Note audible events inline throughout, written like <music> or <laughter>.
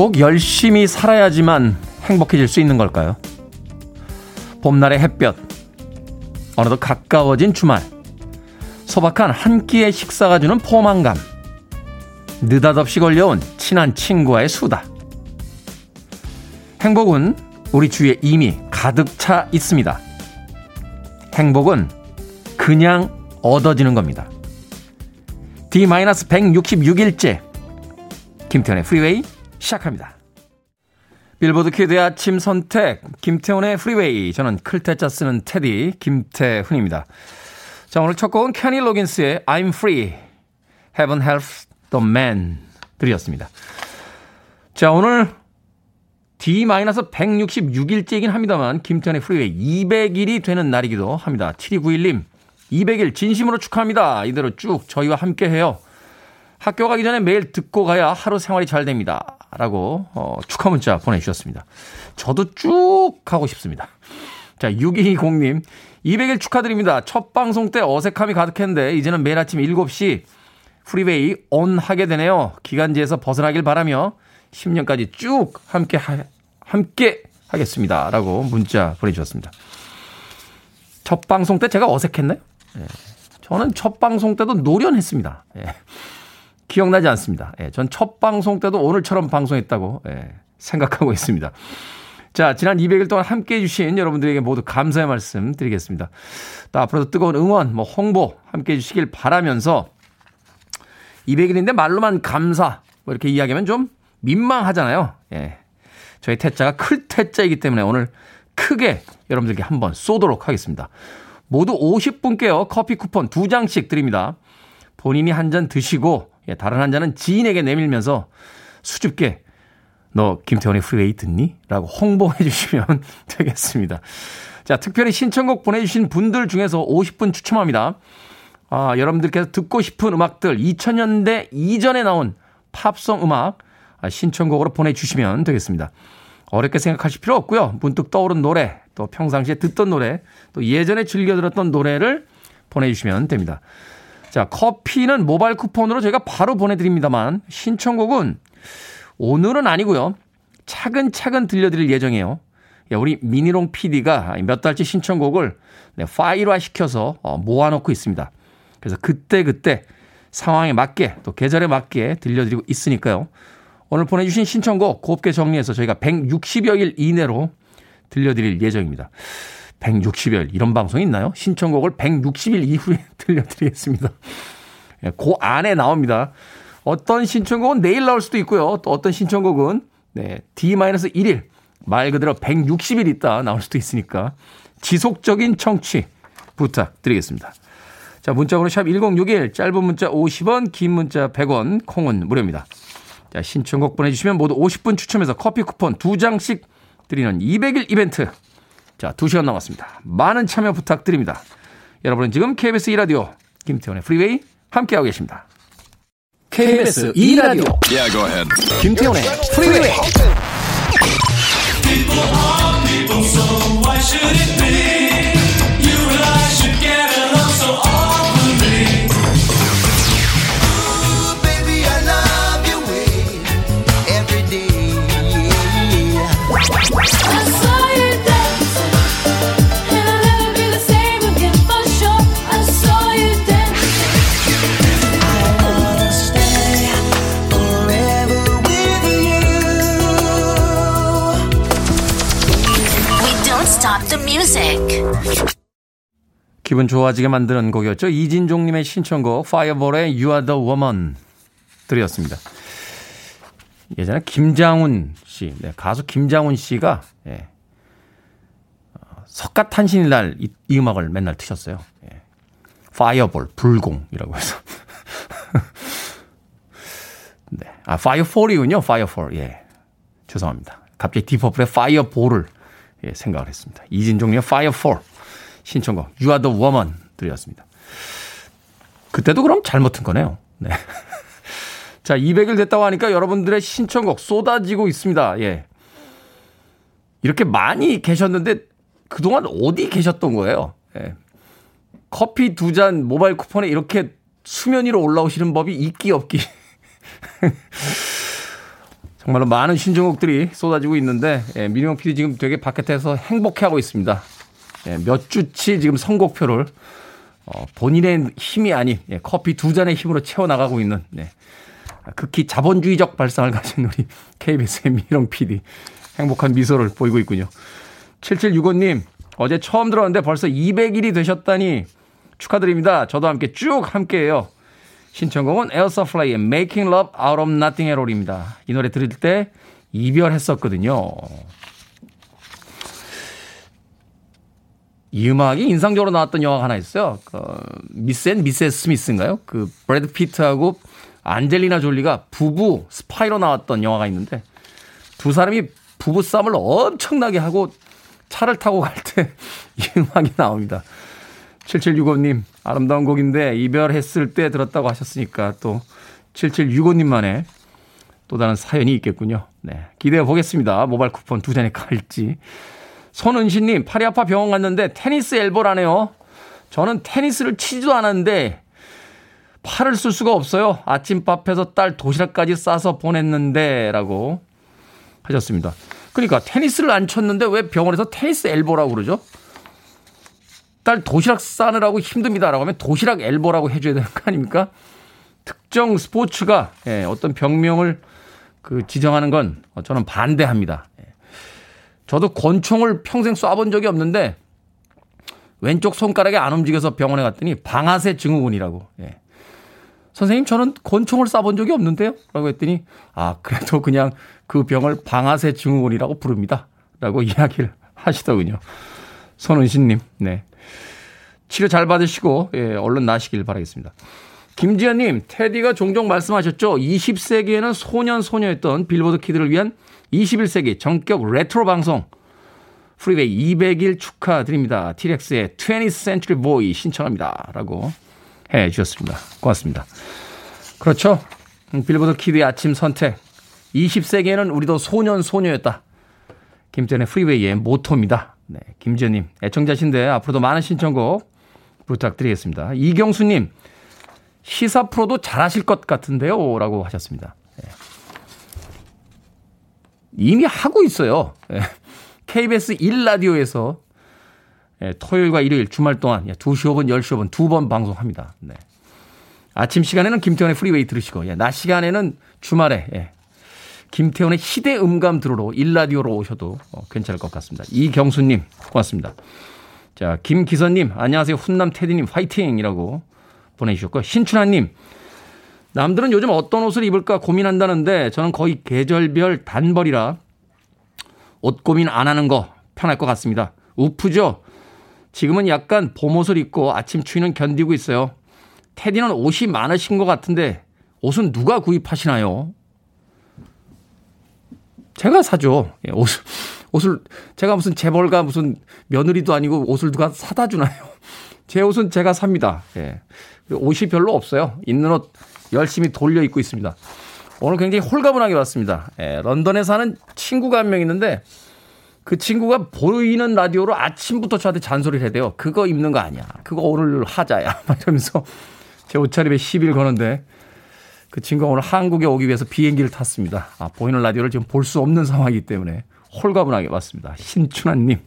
꼭 열심히 살아야지만 행복해질 수 있는 걸까요? 봄날의 햇볕, 어느덧 가까워진 주말, 소박한 한 끼의 식사가 주는 포만감, 느닷없이 걸려온 친한 친구와의 수다. 행복은 우리 주위에 이미 가득 차 있습니다. 행복은 그냥 얻어지는 겁니다. D-166일째 김태훈의 프리웨이 시작합니다. 빌보드 키드의 아침 선택 김태훈의 프리웨이 저는 클 태 자 쓰는 테디 김태훈입니다. 자 오늘 첫 곡은 케니 로긴스의 I'm Free Heaven Helps the Man 들이었습니다. 자 오늘 D-166일째이긴 합니다만 김태훈의 프리웨이 200일이 되는 날이기도 합니다. 7291님 200일 진심으로 축하합니다. 이대로 쭉 저희와 함께 해요. 학교 가기 전에 매일 듣고 가야 하루 생활이 잘 됩니다. 라고 어, 축하 문자 보내주셨습니다. 저도 쭉 하고 싶습니다. 자, 6220님 200일 축하드립니다. 첫 방송 때 어색함이 가득했는데 이제는 매일 아침 7시 프리웨이 온 하게 되네요. 기간지에서 벗어나길 바라며 10년까지 쭉 함께 하, 함께 하겠습니다. 라고 문자 보내주셨습니다. 첫 방송 때 제가 어색했나요? 예. 저는 첫 방송 때도 노련했습니다. 예. 기억나지 않습니다. 예. 전 첫 방송 때도 오늘처럼 방송했다고 예. 생각하고 있습니다. 자, 지난 200일 동안 함께 해주신 여러분들에게 모두 감사의 말씀 드리겠습니다. 또 앞으로도 뜨거운 응원, 뭐 홍보 함께 해주시길 바라면서 200일인데 말로만 감사, 뭐 이렇게 이야기하면 좀 민망하잖아요. 예. 저희 태자가 클 태자이기 때문에 오늘 크게 여러분들께 한번 쏘도록 하겠습니다. 모두 50분께요. 커피 쿠폰 2장씩 드립니다. 본인이 한 잔 드시고 예, 다른 한 잔은 지인에게 내밀면서 수줍게 너 김태훈의 프리웨이 듣니? 라고 홍보해 주시면 <laughs> 되겠습니다. 자, 특별히 신청곡 보내주신 분들 중에서 50분 추첨합니다. 아, 여러분들께서 듣고 싶은 음악들 2000년대 이전에 나온 팝송 음악 아, 신청곡으로 보내주시면 되겠습니다. 어렵게 생각하실 필요 없고요. 문득 떠오른 노래, 또 평상시에 듣던 노래, 또 예전에 즐겨 들었던 노래를 보내주시면 됩니다. 자, 커피는 모바일 쿠폰으로 저희가 바로 보내드립니다만, 신청곡은 오늘은 아니고요. 차근차근 들려드릴 예정이에요. 예, 우리 미니롱 PD가 몇 달째 신청곡을 네, 파일화 시켜서 어, 모아놓고 있습니다. 그래서 그때 그때 상황에 맞게 또 계절에 맞게 들려드리고 있으니까요. 오늘 보내주신 신청곡 곱게 정리해서 저희가 160여일 이내로 들려드릴 예정입니다. 160일 이런 방송이 있나요? 신청곡을 160일 이후에 <laughs> 들려드리겠습니다. 예, 그 안에 나옵니다. 어떤 신청곡은 내일 나올 수도 있고요. 또 어떤 신청곡은 네, D-1일 말 그대로 160일 있다 나올 수도 있으니까 지속적인 청취 부탁드리겠습니다. 자, 문자번호 샵 1061, 짧은 문자 50원, 긴 문자 100원, 콩은 무료입니다. 자, 신청곡 보내주시면 모두 50분 추첨해서 커피 쿠폰 2장씩 드리는 200일 이벤트. 자, 2시간 남았습니다. 많은 참여 부탁드립니다. 여러분은 지금 KBS 2라디오 김태훈의 프리웨이 함께하고 계십니다. KBS 2라디오 예, 김태훈의 프리웨이 기분 좋아지게 만드는 곡이었죠. 이진종님의 신청곡 파이어볼의 You Are The Woman 들이었습니다. 예전에 김장훈 씨, 네, 가수 김장훈 씨가 예, 어, 석가탄신일 이, 이, 음악을 맨날 트셨어요. 예. 파이어볼, 불공이라고 해서. <laughs> 네. 아, 파이어폴이군요. 파이어폴. 예. 죄송합니다. 갑자기 딥 퍼플의 파이어볼을 예, 생각을 했습니다. 이진종의 파이어폴. 신청곡 You Are The Woman 들이었습니다. 그때도 그럼 잘못 튼 거네요. 네. <laughs> 자, 200일 됐다고 하니까 여러분들의 신청곡 쏟아지고 있습니다. 예. 이렇게 많이 계셨는데 그동안 어디 계셨던 거예요? 예. 커피 두 잔 모바일 쿠폰에 이렇게 수면 위로 올라오시는 법이 있기 없기. <laughs> 정말로 많은 신청곡들이 쏟아지고 있는데 예, 민용 PD 지금 되게 바깥에서 행복해하고 있습니다. 예, 몇 주치 지금 선곡표를 어, 본인의 힘이 아닌 예, 커피 두 잔의 힘으로 채워나가고 있는 예, 극히 자본주의적 발상을 가진 우리 KBS의 민용 PD 행복한 미소를 보이고 있군요. 7765님 어제 처음 들었는데 벌써 200일이 되셨다니 축하드립니다. 저도 함께 쭉 함께해요. 신청곡은 에어서플라이의 Making Love Out of Nothing at All입니다. 이 노래 들을 때 이별했었거든요. 이 음악이 인상적으로 나왔던 영화가 하나 있어요. 그 Mr. and Mrs. Smith인가요? 그 브래드 피트하고 안젤리나 졸리가 부부 스파이로 나왔던 영화가 있는데 두 사람이 부부 싸움을 엄청나게 하고 차를 타고 갈 때 <laughs> 이 음악이 나옵니다. 7765님, 아름다운 곡인데 이별했을 때 들었다고 하셨으니까 또 7765님만의 또 다른 사연이 있겠군요. 네. 기대해 보겠습니다. 모바일 쿠폰 두 잔이 갈지. 손은신님, 팔이 아파 병원 갔는데 테니스 엘보라네요. 저는 테니스를 치지도 않았는데 팔을 쓸 수가 없어요. 아침밥해서 딸 도시락까지 싸서 보냈는데 라고 하셨습니다. 그러니까 테니스를 안 쳤는데 왜 병원에서 테니스 엘보라고 그러죠? 딸 도시락 싸느라고 힘듭니다라고 하면 도시락 엘보라고 해줘야 되는 거 아닙니까? 특정 스포츠가 예, 어떤 병명을 그 지정하는 건 저는 반대합니다. 예. 저도 권총을 평생 쏴본 적이 없는데 왼쪽 손가락이 안 움직여서 병원에 갔더니 방아쇠 증후군이라고. 예. 선생님 저는 권총을 쏴본 적이 없는데요? 라고 했더니 아 그래도 그냥 그 병을 방아쇠 증후군이라고 부릅니다. 라고 <laughs> 이야기를 하시더군요. 손은신님, 네. 치료 잘 받으시고, 예, 얼른 나시길 바라겠습니다. 김지현님, 테디가 종종 말씀하셨죠. 20세기에는 소년, 소녀였던 빌보드 키드를 위한 21세기 정격 레트로 방송. 프리웨이 200일 축하드립니다. 티렉스의 20th Century Boy 신청합니다. 라고 해 주셨습니다. 고맙습니다. 그렇죠. 빌보드 키드의 아침 선택. 20세기에는 우리도 소년, 소녀였다. 김전의 프리웨이의 모토입니다. 네, 김지현님, 애청자신데 앞으로도 많은 신청곡 부탁드리겠습니다. 이경수님, 시사 프로도 잘하실 것 같은데요. 라고 하셨습니다. 네. 이미 하고 있어요. 네. KBS 1라디오에서 네, 토요일과 일요일 주말 동안 2시 5분, 10시 5분 두 번 방송합니다. 네. 아침 시간에는 김태훈의 프리웨이 들으시고, 예, 낮 시간에는 주말에 예, 김태훈의 시대 음감 들으러 일라디오로 오셔도 어, 괜찮을 것 같습니다. 이경수님, 고맙습니다. 자, 김기선님, 안녕하세요. 훈남 테디님, 화이팅 이라고 보내주셨고, 신춘하님, 남들은 요즘 어떤 옷을 입을까 고민한다는데 저는 거의 계절별 단벌이라 옷 고민 안 하는 거 편할 것 같습니다. 웃프죠? 지금은 약간 봄옷을 입고 아침 추위는 견디고 있어요. 테디는 옷이 많으신 것 같은데 옷은 누가 구입하시나요? 제가 사죠. 예, 옷을, 옷을, 제가 무슨 재벌가 무슨 며느리도 아니고 옷을 누가 사다 주나요? <laughs> 제 옷은 제가 삽니다. 예. 옷이 별로 없어요. 있는 옷 열심히 돌려 입고 있습니다. 오늘 굉장히 홀가분하게 왔습니다. 예, 런던에 사는 친구가 한 명 있는데 그 친구가 보이는 라디오로 아침부터 저한테 잔소리를 해야 돼요. 그거 입는 거 아니야. 그거 오늘 하자야. 막 <laughs> 이러면서 제 옷차림에 시비를 거는데 그 친구가 오늘 한국에 오기 위해서 비행기를 탔습니다. 아, 보이는 라디오를 지금 볼 수 없는 상황이기 때문에 홀가분하게 왔습니다. 신춘환님,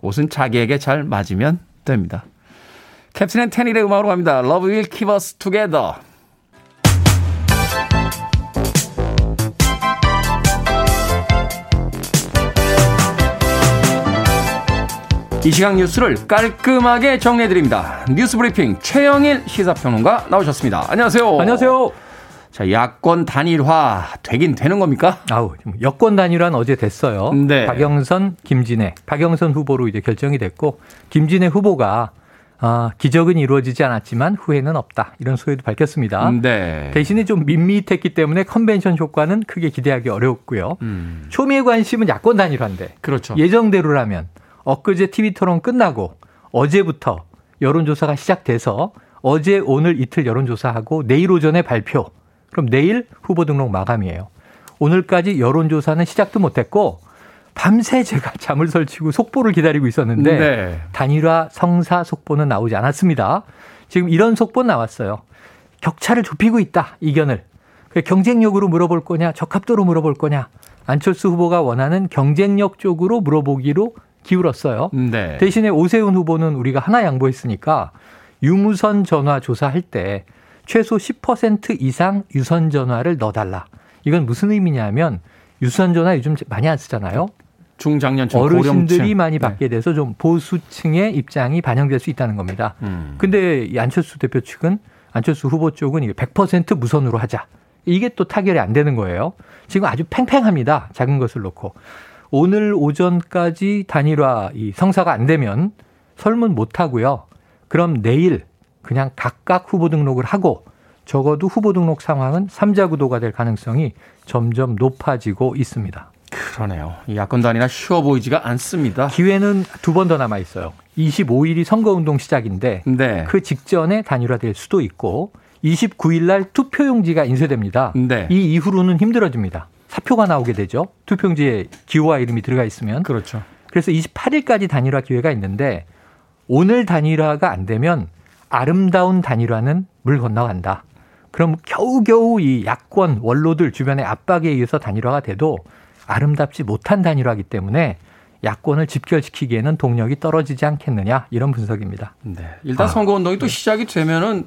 옷은 자기에게 잘 맞으면 됩니다. 캡틴 앤 테닐의 음악으로 갑니다. Love will keep us together. 이 시각 뉴스를 깔끔하게 정리해드립니다. 뉴스 브리핑 최영일 시사평론가 나오셨습니다. 안녕하세요. 안녕하세요. 자, 야권 단일화 되긴 되는 겁니까? 아우, 여권 단일화는 어제 됐어요. 네. 박영선, 김진애. 박영선 후보로 이제 결정이 됐고, 김진애 후보가 아, 기적은 이루어지지 않았지만 후회는 없다. 이런 소회도 밝혔습니다. 네. 대신에 좀 밋밋했기 때문에 컨벤션 효과는 크게 기대하기 어려웠고요. 음. 초미의 관심은 야권 단일화인데. 그렇죠. 예정대로라면 엊그제 TV 토론 끝나고 어제부터 여론조사가 시작돼서 어제 오늘 이틀 여론조사하고 내일 오전에 발표. 그럼 내일 후보 등록 마감이에요. 오늘까지 여론조사는 시작도 못했고 밤새 제가 <laughs> 잠을 설치고 속보를 기다리고 있었는데 네. 단일화 성사 속보는 나오지 않았습니다. 지금 이런 속보 나왔어요. 격차를 좁히고 있다 이견을. 경쟁력으로 물어볼 거냐, 적합도로 물어볼 거냐. 안철수 후보가 원하는 경쟁력 쪽으로 물어보기로 기울었어요. 네. 대신에 오세훈 후보는 우리가 하나 양보했으니까 유무선 전화 조사할 때 최소 10% 이상 유선 전화를 넣어달라. 이건 무슨 의미냐면 유선 전화 요즘 많이 안 쓰잖아요. 중장년층 어르신들이 고령층. 많이 네. 받게 돼서 좀 보수층의 입장이 반영될 수 있다는 겁니다. 음. 근데 이 안철수 대표 측은 안철수 후보 쪽은 이게 100% 무선으로 하자. 이게 또 타결이 안 되는 거예요. 지금 아주 팽팽합니다. 작은 것을 놓고. 오늘 오전까지 단일화 이 성사가 안 되면 설문 못 하고요. 그럼 내일 그냥 각각 후보 등록을 하고 적어도 후보 등록 상황은 삼자 구도가 될 가능성이 점점 높아지고 있습니다. 그러네요. 야권 단일화 쉬워 보이지가 않습니다. 기회는 두 번 더 남아 있어요. 25일이 선거운동 시작인데 네. 그 직전에 단일화될 수도 있고 29일 날 투표용지가 인쇄됩니다. 네. 이 이후로는 힘들어집니다. 사표가 나오게 되죠. 투표용지에 기호와 이름이 들어가 있으면. 그렇죠. 그래서 28일까지 단일화 기회가 있는데 오늘 단일화가 안 되면 아름다운 단일화는 물 건너간다. 그럼 겨우겨우 이 야권 원로들 주변의 압박에 의해서 단일화가 돼도 아름답지 못한 단일화이기 때문에 야권을 집결시키기에는 동력이 떨어지지 않겠느냐 이런 분석입니다. 네. 일단 아, 선거운동이 또 네. 시작이 되면은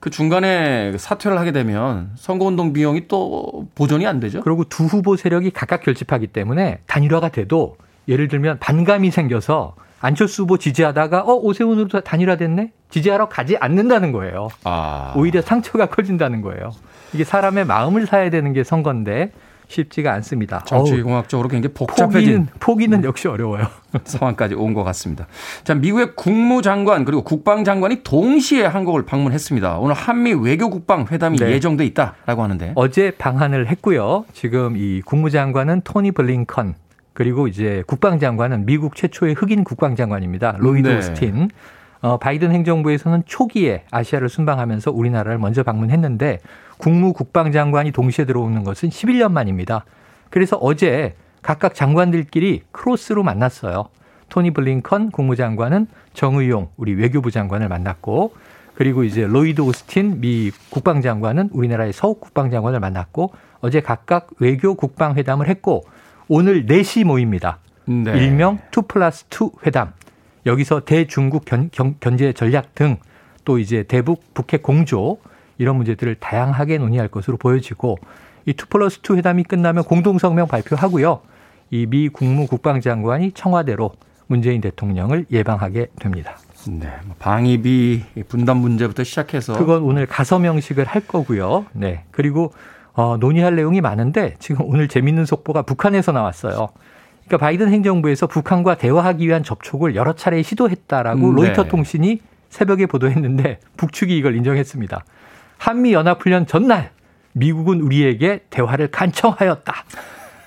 그 중간에 사퇴를 하게 되면 선거운동 비용이 또 보존이 안 되죠. 그리고 두 후보 세력이 각각 결집하기 때문에 단일화가 돼도 예를 들면 반감이 생겨서 안철수 후보 지지하다가 어 오세훈으로 단일화됐네 지지하러 가지 않는다는 거예요. 아. 오히려 상처가 <laughs> 커진다는 거예요. 이게 사람의 마음을 사야 되는 게 선거인데 쉽지가 않습니다. 정치공학적으로 굉장히 복잡해진 포기는, 포기는 역시 어려워요. <laughs> 상황까지 온 것 같습니다. 자, 미국의 국무장관 그리고 국방장관이 동시에 한국을 방문했습니다. 오늘 한미 외교 국방 회담이 네. 예정돼 있다라고 하는데 어제 방한을 했고요. 지금 이 국무장관은 토니 블링컨 그리고 이제 국방장관은 미국 최초의 흑인 국방장관입니다. 로이드 네. 오스틴. 어, 바이든 행정부에서는 초기에 아시아를 순방하면서 우리나라를 먼저 방문했는데 국무 국방장관이 동시에 들어오는 것은 11년 만입니다. 그래서 어제 각각 장관들끼리 크로스로 만났어요. 토니 블링컨 국무장관은 정의용 우리 외교부 장관을 만났고 그리고 이제 로이드 오스틴 미 국방장관은 우리나라의 서욱 국방장관을 만났고 어제 각각 외교 국방 회담을 했고 오늘 넷이 모입니다. 네. 일명 2 플러스 2 회담. 여기서 대중국 견, 견제 전략 등 또 이제 대북 북핵 공조 이런 문제들을 다양하게 논의할 것으로 보여지고 이2 플러스 2 회담이 끝나면 공동성명 발표하고요. 이 미 국무 국방장관이 청와대로 문재인 대통령을 예방하게 됩니다. 네. 뭐 방위비 분담 문제부터 시작해서 그건 오늘 가서 명식을 할 거고요. 네. 그리고 어, 논의할 내용이 많은데 지금 오늘 재밌는 속보가 북한에서 나왔어요. 그러니까 바이든 행정부에서 북한과 대화하기 위한 접촉을 여러 차례 시도했다라고 음, 네. 로이터 통신이 새벽에 보도했는데 북측이 이걸 인정했습니다. 한미 연합훈련 전날 미국은 우리에게 대화를 간청하였다.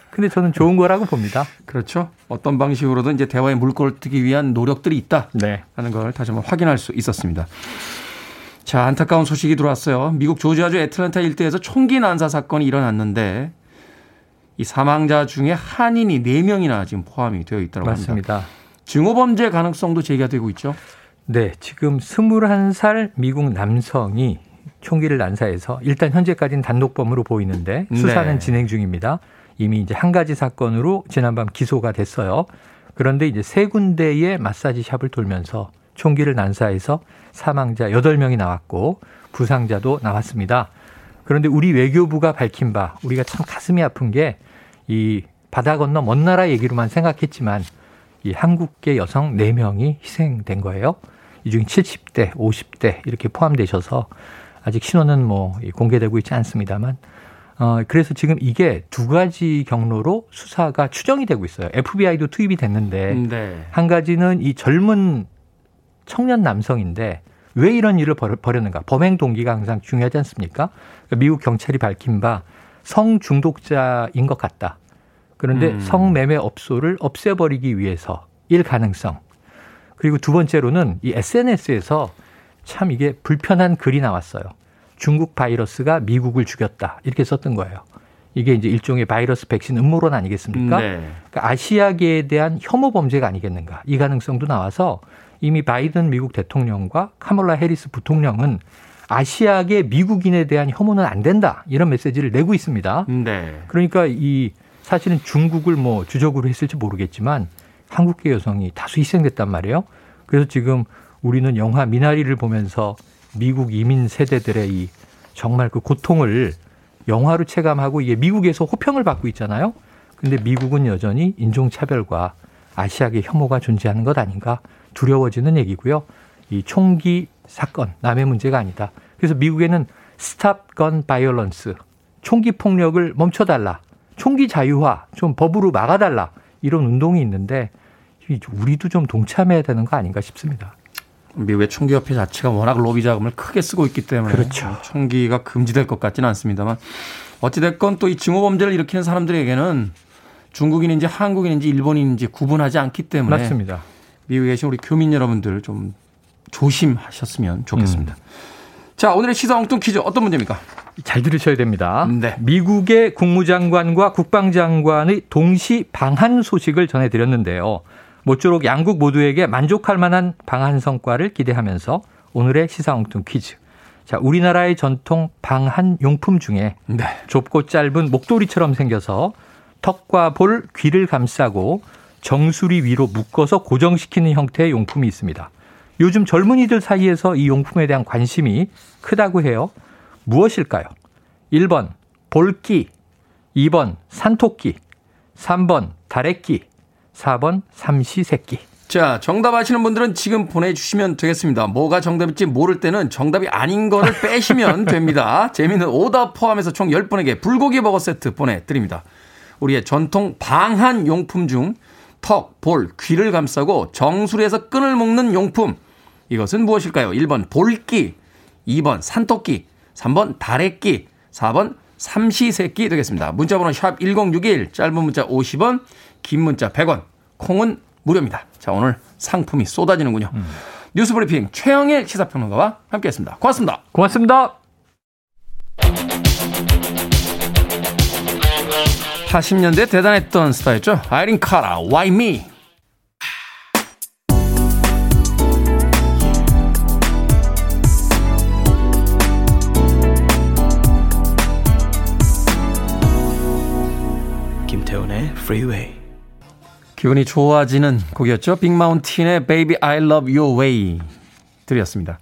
근데 저는 좋은 거라고 봅니다. 그렇죠. 어떤 방식으로든 이제 대화의 물꼬를 트기 위한 노력들이 있다. 네. 하는 걸 다시 한번 확인할 수 있었습니다. 자, 안타까운 소식이 들어왔어요. 미국 조지아주 애틀란타 일대에서 총기 난사 사건이 일어났는데 이 사망자 중에 한인이 4명이나 지금 포함이 되어 있다고 맞습니다. 합니다. 증오범죄 가능성도 제기가 되고 있죠. 네, 지금 21살 미국 남성이 총기를 난사해서 일단 현재까지는 단독범으로 보이는데 수사는 네. 진행 중입니다. 이미 이제 한 가지 사건으로 지난밤 기소가 됐어요. 그런데 이제 세 군데의 마사지 샵을 돌면서 총기를 난사해서 사망자 8명이 나왔고 부상자도 나왔습니다. 그런데 우리 외교부가 밝힌 바 우리가 참 가슴이 아픈 게 이 바다 건너 먼 나라 얘기로만 생각했지만 이 한국계 여성 4명이 희생된 거예요. 이중 70대, 50대 이렇게 포함되셔서 아직 신원은 뭐 공개되고 있지 않습니다만 어, 그래서 지금 이게 두 가지 경로로 수사가 추정이 되고 있어요. FBI도 투입이 됐는데 네. 한 가지는 이 젊은 청년 남성인데 왜 이런 일을 벌였는가? 범행 동기가 항상 중요하지 않습니까? 미국 경찰이 밝힌 바 성중독자인 것 같다. 그런데 음. 성매매 업소를 없애버리기 위해서 일 가능성. 그리고 두 번째로는 이 SNS에서 참 이게 불편한 글이 나왔어요. 중국 바이러스가 미국을 죽였다. 이렇게 썼던 거예요. 이게 이제 일종의 바이러스 백신 음모론 아니겠습니까? 네. 그러니까 아시아계에 대한 혐오 범죄가 아니겠는가. 이 가능성도 나와서 이미 바이든 미국 대통령과 카몰라 해리스 부통령은 아시아계 미국인에 대한 혐오는 안 된다 이런 메시지를 내고 있습니다. 네. 그러니까 이 사실은 중국을 뭐 주적으로 했을지 모르겠지만 한국계 여성이 다수 희생됐단 말이에요. 그래서 지금 우리는 영화 미나리를 보면서 미국 이민 세대들의 이 정말 그 고통을 영화로 체감하고 이게 미국에서 호평을 받고 있잖아요. 근데 미국은 여전히 인종차별과 아시아계 혐오가 존재하는 것 아닌가 두려워지는 얘기고요. 이 총기 사건, 남의 문제가 아니다. 그래서 미국에는 Stop Gun Violence, 총기 폭력을 멈춰달라. 총기 자유화 좀 법으로 막아달라. 이런 운동이 있는데 우리도 좀 동참해야 되는 거 아닌가 싶습니다. 미국의 총기협회 자체가 워낙 로비 자금을 크게 쓰고 있기 때문에 그렇죠. 총기가 금지될 것 같지는 않습니다만 어찌됐건 또 이 증오범죄를 일으키는 사람들에게는 중국인인지 한국인인지 일본인인지 구분하지 않기 때문에 맞습니다. 미국에 계신 우리 교민 여러분들 좀 조심하셨으면 좋겠습니다. 음. 자, 오늘의 시사 엉뚱 퀴즈 어떤 문제입니까? 잘 들으셔야 됩니다. 네. 미국의 국무장관과 국방장관의 동시 방한 소식을 전해드렸는데요. 모쪼록 양국 모두에게 만족할 만한 방한 성과를 기대하면서 오늘의 시사 엉뚱 퀴즈. 자, 우리나라의 전통 방한 용품 중에 네. 좁고 짧은 목도리처럼 생겨서 턱과 볼, 귀를 감싸고 정수리 위로 묶어서 고정시키는 형태의 용품이 있습니다. 요즘 젊은이들 사이에서 이 용품에 대한 관심이 크다고 해요. 무엇일까요? 1번 볼기, 2번 산토끼, 3번 다래끼, 4번 삼시세끼. 자, 정답 아시는 분들은 지금 보내주시면 되겠습니다. 뭐가 정답일지 모를 때는 정답이 아닌 거를 <laughs> 빼시면 됩니다. 재미있는 오답 포함해서 총 10분에게 불고기 버거 세트 보내드립니다. 우리의 전통 방한 용품 중 턱, 볼, 귀를 감싸고 정수리에서 끈을 묶는 용품. 이것은 무엇일까요? 1번 볼기, 2번 산토끼, 3번 다래끼, 4번 삼시세끼 되겠습니다. 문자번호 샵 1061, 짧은 문자 50원, 긴 문자 100원, 콩은 무료입니다. 자, 오늘 상품이 쏟아지는군요. 음. 뉴스 브리핑 최영일 시사평론가와 함께했습니다. 고맙습니다. 고맙습니다. 80년대 대단했던 스타였죠. 아이린 카라, Why Me? 김태훈의 Freeway. 기분이 좋아지는 곡이었죠. 빅마운틴의 Baby I Love Your Way 들이었습니다.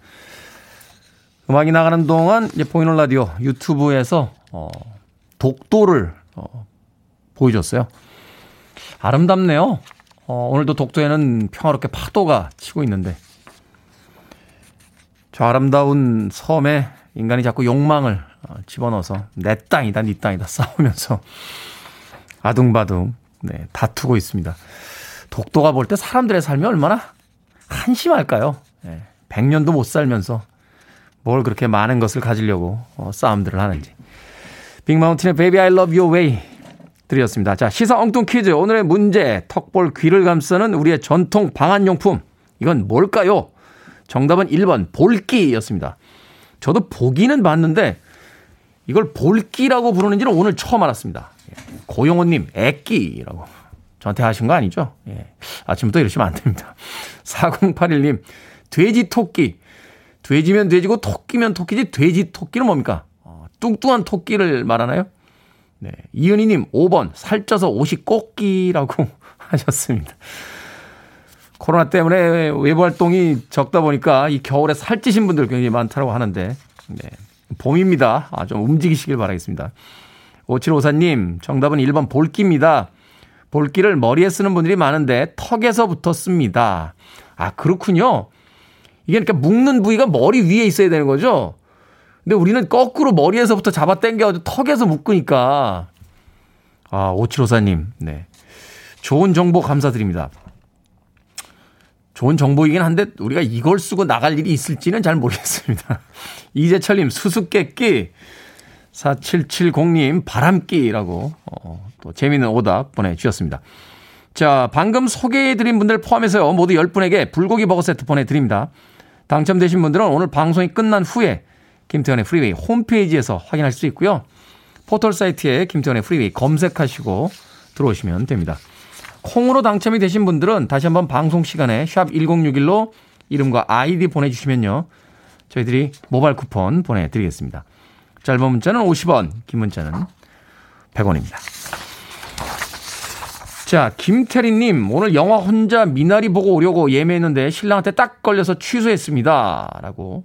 음악이 나가는 동안 이제 보이는 라디오 유튜브에서 어, 독도를 어, 보여줬어요. 아름답네요. 어, 오늘도 독도에는 평화롭게 파도가 치고 있는데 저 아름다운 섬에 인간이 자꾸 욕망을 어, 집어넣어서 내 땅이다, 네 땅이다 <laughs> 싸우면서 아둥바둥 네, 다투고 있습니다. 독도가 볼 때 사람들의 삶이 얼마나 한심할까요? 네, 100년도 못 살면서 뭘 그렇게 많은 것을 가지려고 어, 싸움들을 하는지. 빅마운틴의 Baby I Love Your Way 드렸습니다. 자, 시사 엉뚱 퀴즈. 오늘의 문제. 턱볼 귀를 감싸는 우리의 전통 방한용품. 이건 뭘까요? 정답은 1번 볼기였습니다. 저도 보기는 봤는데 이걸 볼기라고 부르는지는 오늘 처음 알았습니다. 고용호님, 애끼라고 저한테 하신 거 아니죠? 예. 아침부터 이러시면 안 됩니다. <laughs> 4081님, 돼지 토끼. 돼지면 돼지고 토끼면 토끼지 돼지 토끼는 뭡니까? 어, 뚱뚱한 토끼를 말하나요? 네. 이은희님 5번 살쪄서 옷이 꽃기라고 <laughs> 하셨습니다. 코로나 때문에 외부 활동이 적다 보니까 이 겨울에 살찌신 분들 굉장히 많다고 하는데 네. 봄입니다. 아, 좀 움직이시길 바라겠습니다. 5754님 정답은 1번 볼기입니다. 볼기를 머리에 쓰는 분들이 많은데 턱에서부터 씁니다. 아 그렇군요. 이게 그러니까 묶는 부위가 머리 위에 있어야 되는 거죠? 근데 우리는 거꾸로 머리에서부터 잡아 당겨가지고 턱에서 묶으니까. 아, 오칠오사님. 네. 좋은 정보 감사드립니다. 좋은 정보이긴 한데 우리가 이걸 쓰고 나갈 일이 있을지는 잘 모르겠습니다. <laughs> 이재철님, 수수께끼. 4770님, 바람끼라고 어, 또 재미있는 오답 보내주셨습니다. 자, 방금 소개해드린 분들 포함해서요, 모두 10분에게 불고기 버거 세트 보내드립니다. 당첨되신 분들은 오늘 방송이 끝난 후에 김태훈의 프리웨이 홈페이지에서 확인할 수 있고요. 포털 사이트에 김태훈의 프리웨이 검색하시고 들어오시면 됩니다. 콩으로 당첨이 되신 분들은 다시 한번 방송 시간에 샵 1061로 이름과 아이디 보내주시면요. 저희들이 모바일 쿠폰 보내드리겠습니다. 짧은 문자는 50원, 긴 문자는 100원입니다. 자, 김태리님, 오늘 영화 혼자 미나리 보고 오려고 예매했는데 신랑한테 딱 걸려서 취소했습니다. 라고.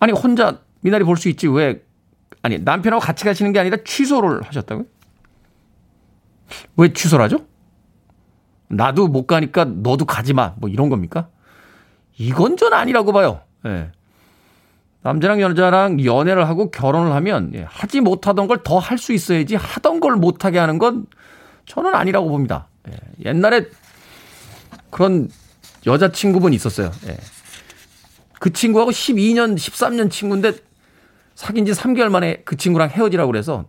아니, 혼자 미나리 볼 수 있지. 왜, 아니, 남편하고 같이 가시는 게 아니라 취소를 하셨다고요? 왜 취소를 하죠? 나도 못 가니까 너도 가지 마. 뭐 이런 겁니까? 이건 전 아니라고 봐요. 예. 남자랑 여자랑 연애를 하고 결혼을 하면 예, 하지 못하던 걸 더 할 수 있어야지 하던 걸 못하게 하는 건 저는 아니라고 봅니다. 예. 옛날에 그런 여자친구분 있었어요. 예. 그 친구하고 12년, 13년 친구인데 사귄 지 3개월 만에 그 친구랑 헤어지라고 그래서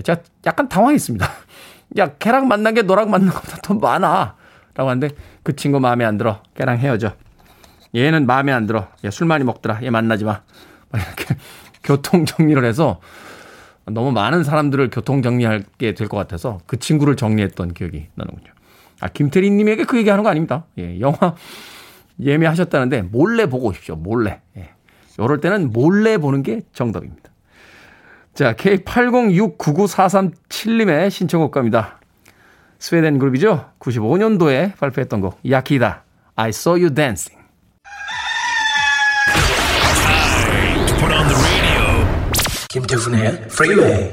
제가 약간 당황했습니다. <laughs> 야, 걔랑 만난 게 너랑 만난 것보다 더 많아. 라고 하는데 그 친구 마음에 안 들어. 걔랑 헤어져. 얘는 마음에 안 들어. 얘 술 많이 먹더라. 얘 만나지 마. 이렇게 <laughs> 교통 정리를 해서 너무 많은 사람들을 교통 정리하게 될 것 같아서 그 친구를 정리했던 기억이 나는군요. 아, 김태리 님에게 그 얘기 하는 거 아닙니다. 예, 영화 예매하셨다는데 몰래 보고 오십시오. 몰래. 예. 요럴 때는 몰래 보는 게 정답입니다. 자, K80699437님의 신청곡 갑니다. 스웨덴 그룹이죠. 95년도에 발표했던 곡, 야키다. I saw you dancing. 김태훈의 프리웨이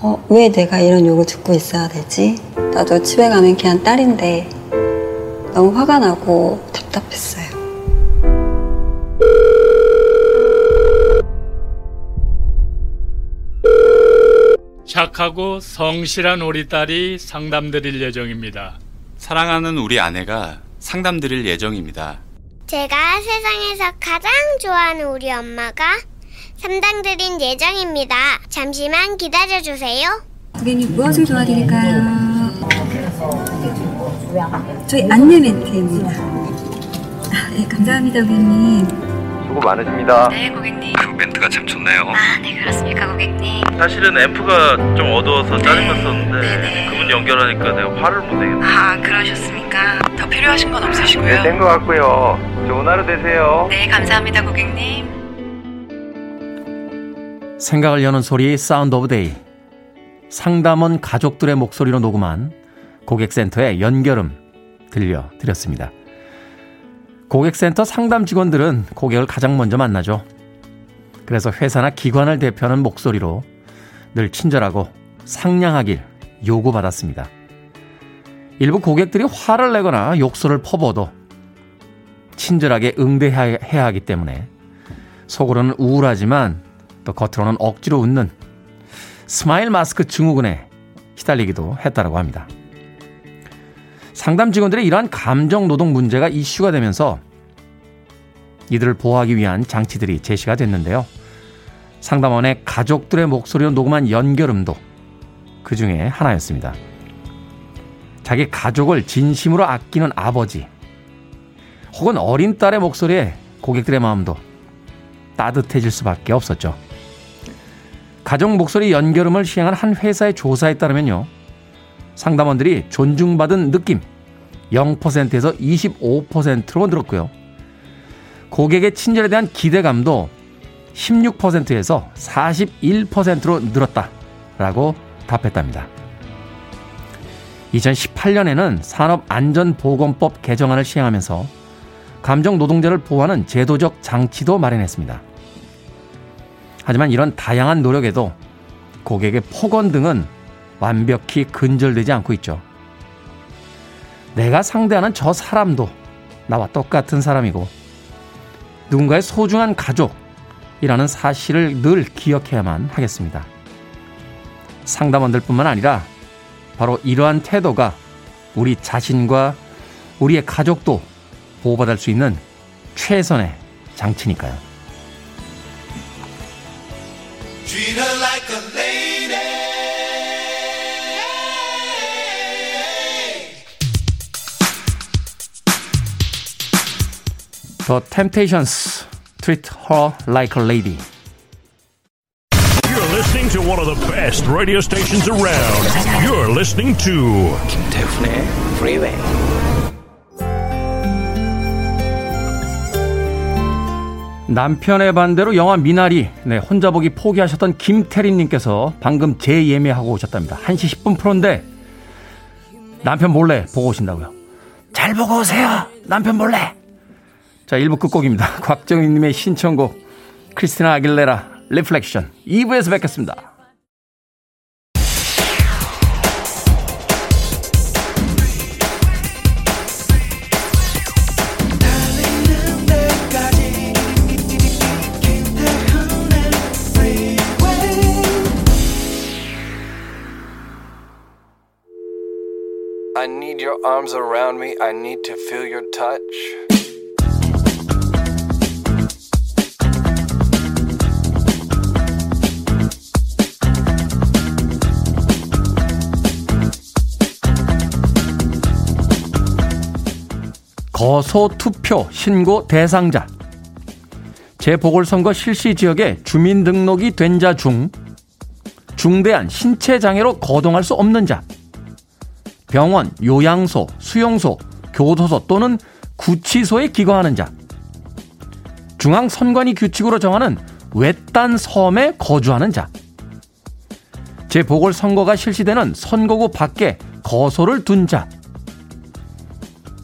어, 왜 내가 이런 욕을 듣고 있어야 되지? 나도 집에 가면 그냥 딸인데 너무 화가 나고 답답했어요. 착하고 성실한 우리 딸이 상담 드릴 예정입니다. 사랑하는 우리 아내가 상담 드릴 예정입니다. 제가 세상에서 가장 좋아하는 우리 엄마가 상담 드린 예정입니다. 잠시만 기다려주세요. 고객님 무엇을 도와드릴까요? 저희 안내 멘트입니다. 아, 네, 감사합니다, 고객님. 수고 많으십니다. 네, 고객님. 그 멘트가 참 좋네요. 아, 네, 그렇습니까, 고객님. 사실은 앰프가 좀 어두워서 네. 짜증났었는데 네네. 그분 연결하니까 내가 화를 못 내겠네. 아, 그러셨습니까? 더 필요하신 건 없으시고요? 네, 된것 같고요. 좋은 하루 되세요. 네, 감사합니다, 고객님. 생각을 여는 소리 Sound of Day. 상담원 가족들의 목소리로 녹음한 고객센터의 연결음 들려드렸습니다. 고객센터 상담 직원들은 고객을 가장 먼저 만나죠. 그래서 회사나 기관을 대표하는 목소리로 늘 친절하고 상냥하길 요구받았습니다. 일부 고객들이 화를 내거나 욕설을 퍼부어도 친절하게 응대해야 하기 때문에 속으로는 우울하지만 또 겉으로는 억지로 웃는 스마일 마스크 증후군에 시달리기도 했다고 합니다. 상담 직원들의 이러한 감정 노동 문제가 이슈가 되면서 이들을 보호하기 위한 장치들이 제시가 됐는데요. 상담원의 가족들의 목소리로 녹음한 연결음도 그 중에 하나였습니다. 자기 가족을 진심으로 아끼는 아버지, 혹은 어린 딸의 목소리에 고객들의 마음도 따뜻해질 수밖에 없었죠. 가족 목소리 연결음을 시행한 한 회사의 조사에 따르면요. 상담원들이 존중받은 느낌 0%에서 25%로 늘었고요. 고객의 친절에 대한 기대감도 16%에서 41%로 늘었다라고 답했답니다. 2018년에는 산업안전보건법 개정안을 시행하면서 감정 노동자를 보호하는 제도적 장치도 마련했습니다. 하지만 이런 다양한 노력에도 고객의 폭언 등은 완벽히 근절되지 않고 있죠. 내가 상대하는 저 사람도 나와 똑같은 사람이고 누군가의 소중한 가족이라는 사실을 늘 기억해야만 하겠습니다. 상담원들뿐만 아니라 바로 이러한 태도가 우리 자신과 우리의 가족도 보호받을 수 있는 최선의 장치니까요. The Temptations Treat Her Like a Lady. You're listening to one of the best radio stations around. You're listening to 김태훈의 Freeway. 남편의 반대로 영화 미나리 네, 혼자 보기 포기하셨던 김태린님께서 방금 재예매하고 오셨답니다. 1시 10분 프로인데 남편 몰래 보고 오신다고요. 잘 보고 오세요. 남편 몰래. 자 1부 끝곡입니다. 곽정희님의 신청곡 크리스티나 아길레라 Reflection 2부에서 뵙겠습니다. I need your arms around me. I need to feel your touch. 거소 투표 신고 대상자. 재보궐선거 실시 지역에 주민등록이 된 자 중 중대한 신체 장애로 거동할 수 없는 자. 병원, 요양소, 수용소, 교도소 또는 구치소에 기거하는 자, 중앙선관위 규칙으로 정하는 외딴 섬에 거주하는 자, 재보궐선거가 실시되는 선거구 밖에 거소를 둔 자,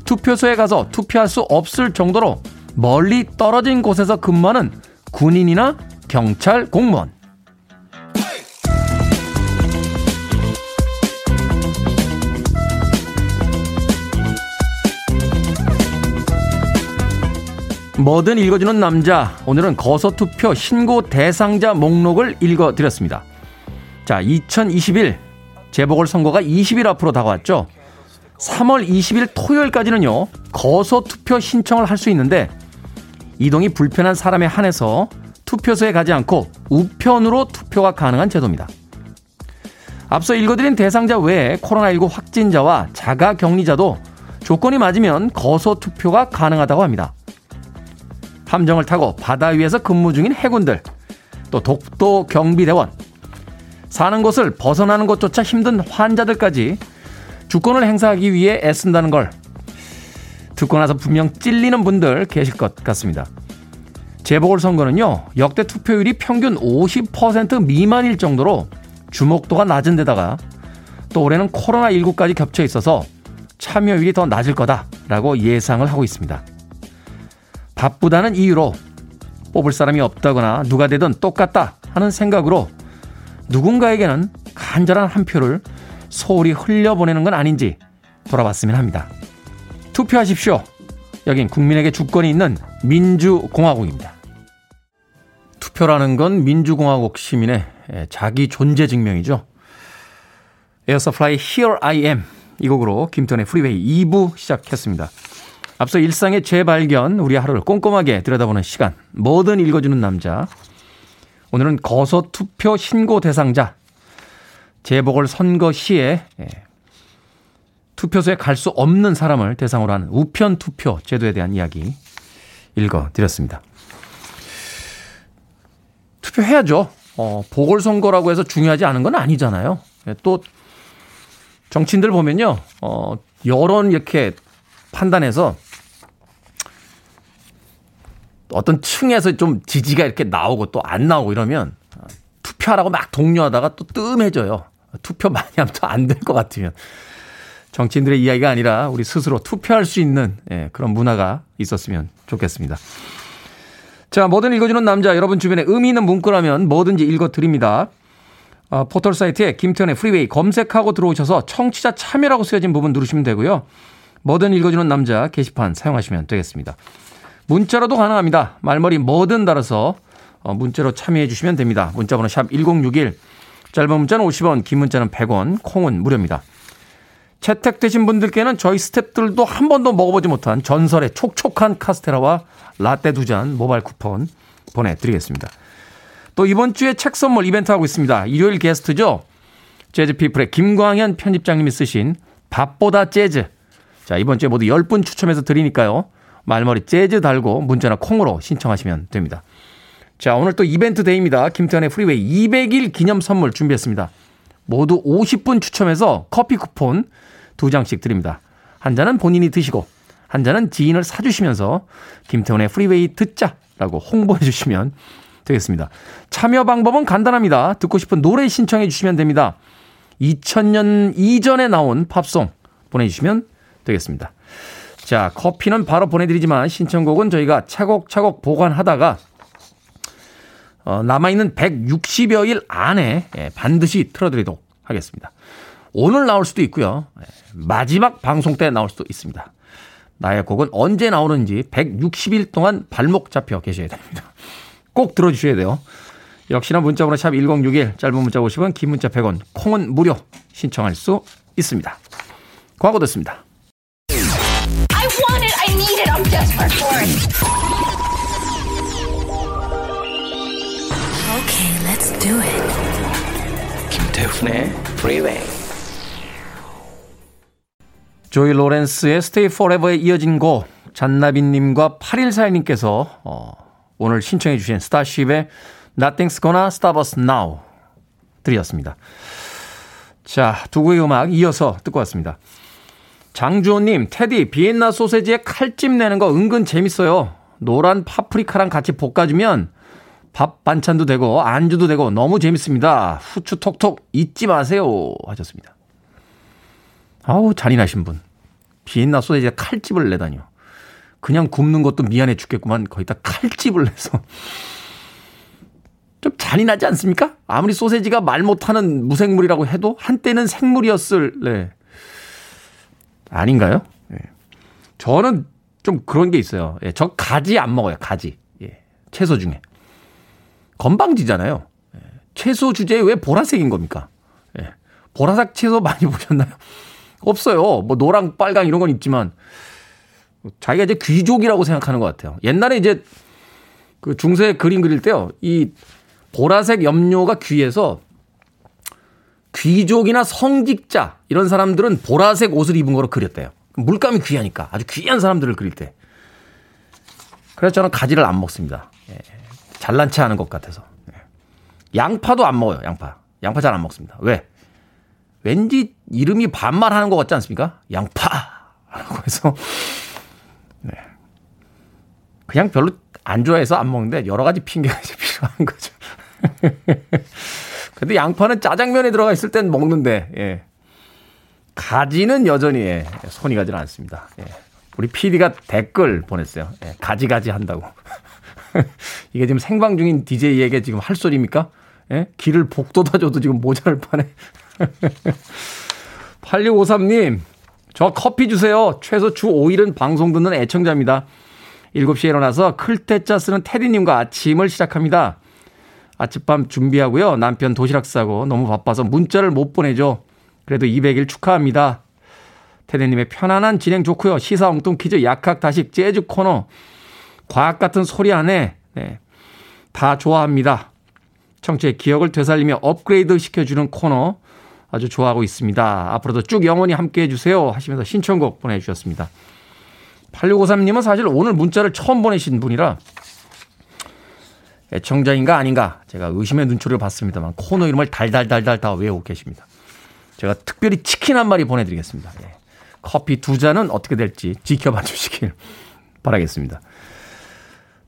투표소에 가서 투표할 수 없을 정도로 멀리 떨어진 곳에서 근무하는 군인이나 경찰 공무원, 뭐든 읽어주는 남자. 오늘은 거소투표 신고 대상자 목록을 읽어드렸습니다. 자, 2021 재보궐선거가 20일 앞으로 다가왔죠. 3월 20일 토요일까지는요, 거소 투표 신청을 할 수 있는데, 이동이 불편한 사람에 한해서 투표소에 가지 않고 우편으로 투표가 가능한 제도입니다. 앞서 읽어드린 대상자 외에 코로나19 확진자와 자가 격리자도 조건이 맞으면 거소 투표가 가능하다고 합니다. 함정을 타고 바다 위에서 근무 중인 해군들, 또 독도 경비대원, 사는 곳을 벗어나는 것조차 힘든 환자들까지 주권을 행사하기 위해 애쓴다는 걸 듣고 나서 분명 찔리는 분들 계실 것 같습니다. 재보궐선거는요, 역대 투표율이 평균 50% 미만일 정도로 주목도가 낮은 데다가 또 올해는 코로나19까지 겹쳐 있어서 참여율이 더 낮을 거다라고 예상을 하고 있습니다. 바쁘다는 이유로 뽑을 사람이 없다거나 누가 되든 똑같다 하는 생각으로 누군가에게는 간절한 한 표를 소홀히 흘려보내는 건 아닌지 돌아봤으면 합니다. 투표하십시오. 여긴 국민에게 주권이 있는 민주공화국입니다. 투표라는 건 민주공화국 시민의 자기 존재 증명이죠. 에어서플라이 Here I Am 이 곡으로 김태훈의 프리웨이 2부 시작했습니다. 앞서 일상의 재발견, 우리 하루를 꼼꼼하게 들여다보는 시간, 뭐든 읽어주는 남자. 오늘은 거소 투표 신고 대상자, 재보궐 선거 시에 예, 투표소에 갈 수 없는 사람을 대상으로 하는 우편 투표 제도에 대한 이야기 읽어드렸습니다. 투표해야죠. 어, 보궐선거라고 해서 중요하지 않은 건 아니잖아요. 예, 또 정치인들 보면요, 어, 여론 이렇게 판단해서 어떤 층에서 좀 지지가 이렇게 나오고 또 안 나오고 이러면 투표하라고 막 독려하다가 또 뜸해져요. 투표 많이 하면 또 안 될 것 같으면. 정치인들의 이야기가 아니라 우리 스스로 투표할 수 있는 예, 그런 문화가 있었으면 좋겠습니다. 자, 뭐든 읽어주는 남자, 여러분 주변에 의미 있는 문구라면 뭐든지 읽어드립니다. 어, 포털 사이트에 김태훈의 프리웨이 검색하고 들어오셔서 청취자 참여라고 쓰여진 부분 누르시면 되고요. 뭐든 읽어주는 남자 게시판 사용하시면 되겠습니다. 문자로도 가능합니다. 말머리 뭐든 달아서 어, 문자로 참여해 주시면 됩니다. 문자번호 샵 1061. 짧은 문자는 50원, 긴 문자는 100원, 콩은 무료입니다. 채택되신 분들께는 저희 스탭들도 한 번도 먹어보지 못한 전설의 촉촉한 카스테라와 라떼 두 잔 모바일 쿠폰 보내드리겠습니다. 또 이번 주에 책 선물 이벤트 하고 있습니다. 일요일 게스트죠. 재즈피플의 김광현 편집장님이 쓰신 밥보다 재즈. 자, 이번 주에 모두 10분 추첨해서 드리니까요. 말머리 재즈 달고 문자나 콩으로 신청하시면 됩니다. 자, 오늘 또 이벤트 데이입니다. 김태훈의 프리웨이 200일 기념 선물 준비했습니다. 모두 50분 추첨해서 커피 쿠폰 두 장씩 드립니다. 한 잔은 본인이 드시고 한 잔은 지인을 사주시면서 김태훈의 프리웨이 듣자라고 홍보해 주시면 되겠습니다. 참여 방법은 간단합니다. 듣고 싶은 노래 신청해 주시면 됩니다. 2000년 이전에 나온 팝송 보내주시면 되겠습니다. 자, 커피는 바로 보내드리지만 신청곡은 저희가 차곡차곡 보관하다가 어, 남아있는 160여 일 안에 예, 반드시 틀어드리도록 하겠습니다. 오늘 나올 수도 있고요. 예, 마지막 방송 때 나올 수도 있습니다. 나의 곡은 언제 나오는지 160일 동안 발목 잡혀 계셔야 됩니다. 꼭 들어주셔야 돼요. 역시나 문자번호 샵 1061, 짧은 문자 50원, 긴 문자 100원, 콩은 무료 신청할 수 있습니다. 광고 듣습니다. Do it. 김태훈의 Freeway. 조이 로렌스의 Stay Forever에 이어진 곡, 잔나비님과 8141님께서 어, 오늘 신청해 주신 스타쉽의 Nothing's Gonna Stop Us Now 드렸습니다. 자, 두 곡의 음악 이어서 듣고 왔습니다. 장주호님, 테디, 비엔나 소세지에 칼집 내는 거 은근 재밌어요. 노란 파프리카랑 같이 볶아주면 밥 반찬도 되고 안주도 되고 너무 재밌습니다. 후추 톡톡 잊지 마세요. 하셨습니다. 아우, 잔인하신 분. 비엔나 소세지에 칼집을 내다니요. 그냥 굽는 것도 미안해 죽겠구만. 거기다 칼집을 내서. 좀 잔인하지 않습니까? 아무리 소세지가 말 못하는 무생물이라고 해도 한때는 생물이었을, 네. 아닌가요? 예. 저는 좀 그런 게 있어요. 예. 저 가지 안 먹어요, 가지. 예. 채소 중에. 건방지잖아요. 예. 채소 주제에 왜 보라색인 겁니까? 예. 보라색 채소 많이 <laughs> 보셨나요? 없어요. 뭐 노랑 빨강 이런 건 있지만 자기가 이제 귀족이라고 생각하는 것 같아요. 옛날에 이제 그 중세 그림 그릴 때요. 이 보라색 염료가 귀해서 귀족이나 성직자 이런 사람들은 보라색 옷을 입은 거로 그렸대요. 물감이 귀하니까 아주 귀한 사람들을 그릴 때. 그래서 저는 가지를 안 먹습니다. 예, 잘난 체 하는 것 같아서. 예. 양파도 안 먹어요. 양파. 양파 잘 안 먹습니다. 왜? 왠지 이름이 반말하는 것 같지 않습니까? 양파라고 해서 네. 그냥 별로 안 좋아해서 안 먹는데 여러 가지 핑계가 이제 필요한 거죠. <laughs> 근데 양파는 짜장면에 들어가 있을 땐 먹는데, 예. 가지는 여전히, 예, 손이 가지는 않습니다. 예. 우리 PD가 댓글 보냈어요. 예, 가지가지 한다고. <laughs> <laughs> 이게 지금 생방 중인 DJ에게 지금 할 소리입니까? 예? 길을 복돋아줘도 지금 모자를 파네. 8653님, 저 커피 주세요. 최소 주 5일은 방송 듣는 애청자입니다. 7시에 일어나서 클테짜 쓰는 테디님과 아침을 시작합니다. 아침밤 준비하고요. 남편 도시락 싸고 너무 바빠서 문자를 못 보내죠. 그래도 200일 축하합니다. 테디님의 편안한 진행 좋고요. 시사 엉뚱 퀴즈, 약학 다식, 재즈 코너, 과학 같은 소리 안에 네, 다 좋아합니다. 청취의 기억을 되살리며 업그레이드 시켜주는 코너 아주 좋아하고 있습니다. 앞으로도 쭉 영원히 함께 해 주세요. 하시면서 신청곡 보내주셨습니다. 8653님은 사실 오늘 문자를 처음 보내신 분이라 애청자인가 아닌가 제가 의심의 눈초리를 봤습니다만 코너 이름을 달달달달 다 외우고 계십니다. 제가 특별히 치킨 한 마리 보내드리겠습니다. 예. 커피 두 잔은 어떻게 될지 지켜봐 주시길 바라겠습니다.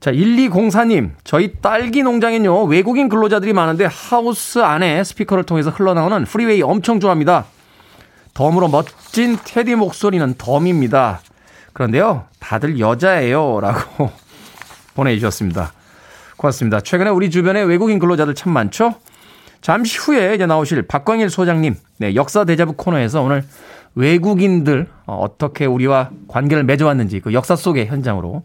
자, 1204님, 저희 딸기 농장엔요, 외국인 근로자들이 많은데 하우스 안에 스피커를 통해서 흘러나오는 프리웨이 엄청 좋아합니다. 덤으로 멋진 테디 목소리는 덤입니다. 그런데요, 다들 여자예요. 라고 <laughs> 보내주셨습니다. 고맙습니다. 최근에 우리 주변에 외국인 근로자들 참 많죠? 잠시 후에 이제 나오실 박광일 소장님, 네, 역사 대자부 코너에서 오늘 외국인들 어, 어떻게 우리와 관계를 맺어왔는지 그 역사 속의 현장으로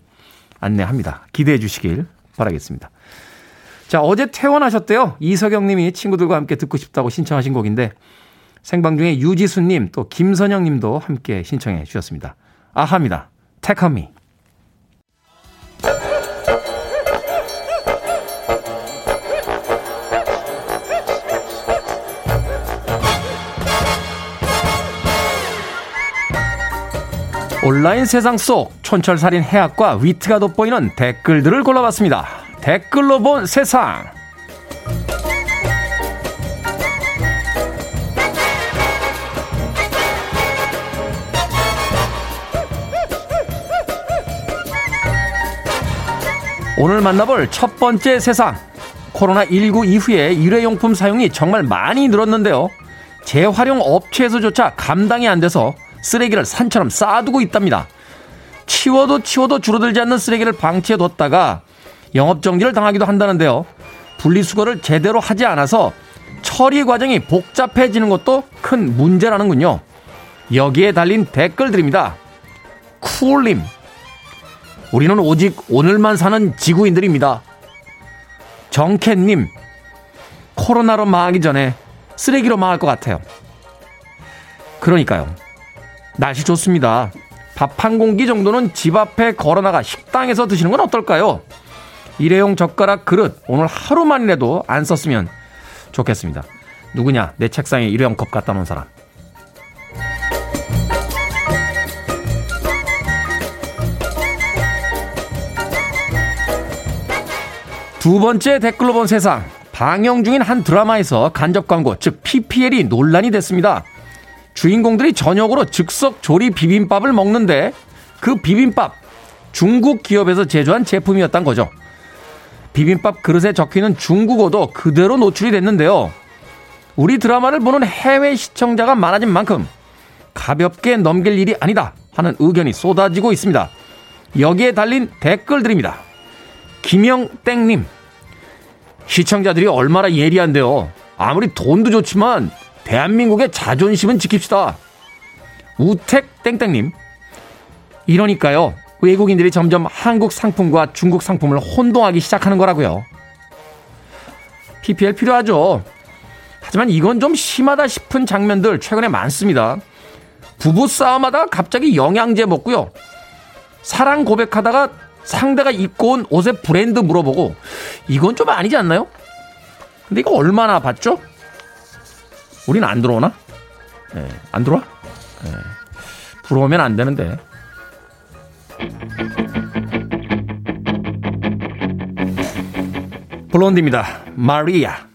안내합니다. 기대해 주시길 바라겠습니다. 자, 어제 퇴원하셨대요. 이석영 님이 친구들과 함께 듣고 싶다고 신청하신 곡인데 생방 중에 유지수 님, 또 김선영 님도 함께 신청해 주셨습니다. 아합니다. 테카미. 온라인 세상 속 촌철살인 해악과 위트가 돋보이는 댓글들을 골라봤습니다. 댓글로 본 세상. 오늘 만나볼 첫 번째 세상. 코로나19 이후에 일회용품 사용이 정말 많이 늘었는데요. 재활용 업체에서조차 감당이 안 돼서 쓰레기를 산처럼 쌓아두고 있답니다. 치워도 치워도 줄어들지 않는 쓰레기를 방치해 뒀다가 영업정지를 당하기도 한다는데요. 분리수거를 제대로 하지 않아서 처리 과정이 복잡해지는 것도 큰 문제라는군요. 여기에 달린 댓글들입니다. 쿨님, 우리는 오직 오늘만 사는 지구인들입니다. 정캣님, 코로나로 망하기 전에 쓰레기로 망할 것 같아요. 그러니까요. 날씨 좋습니다. 밥 한 공기 정도는 집 앞에 걸어나가 식당에서 드시는 건 어떨까요? 일회용 젓가락 그릇 오늘 하루만이라도 안 썼으면 좋겠습니다. 누구냐? 내 책상에 일회용 컵 갖다 놓은 사람. 두 번째 댓글로 본 세상. 방영 중인 한 드라마에서 간접 광고, 즉 PPL이 논란이 됐습니다. 주인공들이 저녁으로 즉석 조리 비빔밥을 먹는데 그 비빔밥 중국 기업에서 제조한 제품이었단 거죠. 비빔밥 그릇에 적혀있는 중국어도 그대로 노출이 됐는데요. 우리 드라마를 보는 해외 시청자가 많아진 만큼 가볍게 넘길 일이 아니다 하는 의견이 쏟아지고 있습니다. 여기에 달린 댓글들입니다. 김영땡님, 시청자들이 얼마나 예리한데요. 아무리 돈도 좋지만 대한민국의 자존심은 지킵시다. 우택 땡땡님, 이러니까요. 외국인들이 점점 한국 상품과 중국 상품을 혼동하기 시작하는 거라고요. PPL 필요하죠. 하지만 이건 좀 심하다 싶은 장면들 최근에 많습니다. 부부 싸움하다가 갑자기 영양제 먹고요. 사랑 고백하다가 상대가 입고 온 옷의 브랜드 물어보고 이건 좀 아니지 않나요? 근데 이거 얼마나 봤죠? 우린 안 들어오나? 네, 안 들어와? 네, 부러우면 안 되는데. 블론디입니다. 마리아.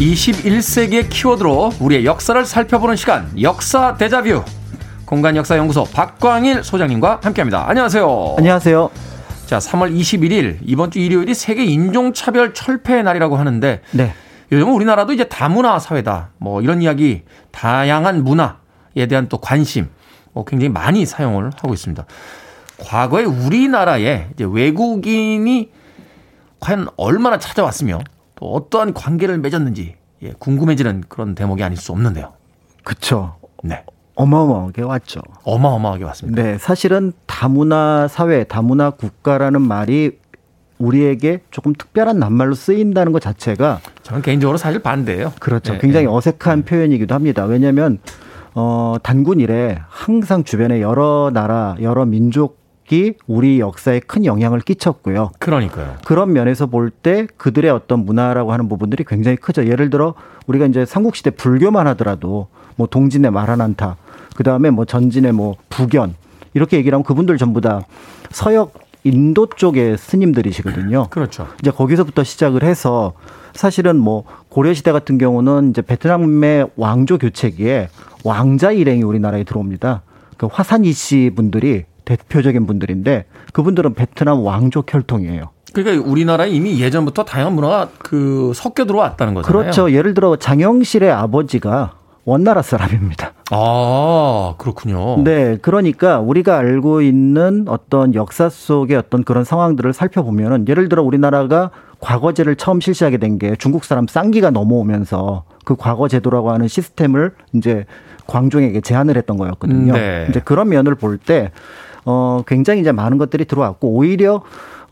21세기의 키워드로 우리의 역사를 살펴보는 시간 역사 대자뷰 공간 역사 연구소 박광일 소장님과 함께합니다. 안녕하세요. 안녕하세요. 자, 3월 21일 이번 주 일요일이 세계 인종 차별 철폐 날이라고 하는데 네. 요즘 우리나라도 이제 다문화 사회다. 뭐 이런 이야기, 다양한 문화에 대한 또 관심, 뭐 굉장히 많이 사용을 하고 있습니다. 과거에 우리나라에 이제 외국인이 과연 얼마나 찾아왔으며 또 어떠한 관계를 맺었는지 예, 궁금해지는 그런 대목이 아닐 수 없는데요. 그렇죠. 네. 어마어마하게 왔죠. 어마어마하게 왔습니다. 네, 사실은 다문화 사회, 다문화 국가라는 말이 우리에게 조금 특별한 낱말로 쓰인다는 것 자체가 저는 개인적으로 사실 반대예요. 그렇죠. 네, 굉장히 네. 어색한 네. 표현이기도 합니다. 왜냐하면 어, 단군 이래 항상 주변에 여러 나라, 여러 민족 이 우리 역사에 큰 영향을 끼쳤고요. 그러니까요. 그런 면에서 볼 때 그들의 어떤 문화라고 하는 부분들이 굉장히 크죠. 예를 들어 우리가 이제 삼국시대 불교만 하더라도 뭐 동진의 말하난타, 그 다음에 뭐 전진의 뭐 부견 이렇게 얘기를 하면 그분들 전부 다 서역 인도 쪽의 스님들이시거든요. 그렇죠. 이제 거기서부터 시작을 해서 사실은 뭐 고려 시대 같은 경우는 이제 베트남의 왕조 교체기에 왕자 일행이 우리나라에 들어옵니다. 그 화산 이 씨 분들이 대표적인 분들인데 그분들은 베트남 왕조 혈통이에요. 그러니까 우리나라에 이미 예전부터 다양한 문화가 그 섞여 들어왔다는 거잖아요. 그렇죠. 예를 들어 장영실의 아버지가 원나라 사람입니다. 아, 그렇군요. 네. 그러니까 우리가 알고 있는 어떤 역사 속의 어떤 그런 상황들을 살펴보면은 예를 들어 우리나라가 과거제를 처음 실시하게 된 게 중국 사람 쌍기가 넘어오면서 그 과거제도라고 하는 시스템을 이제 광종에게 제안을 했던 거였거든요. 네. 이제 그런 면을 볼 때, 어, 굉장히 이제 많은 것들이 들어왔고 오히려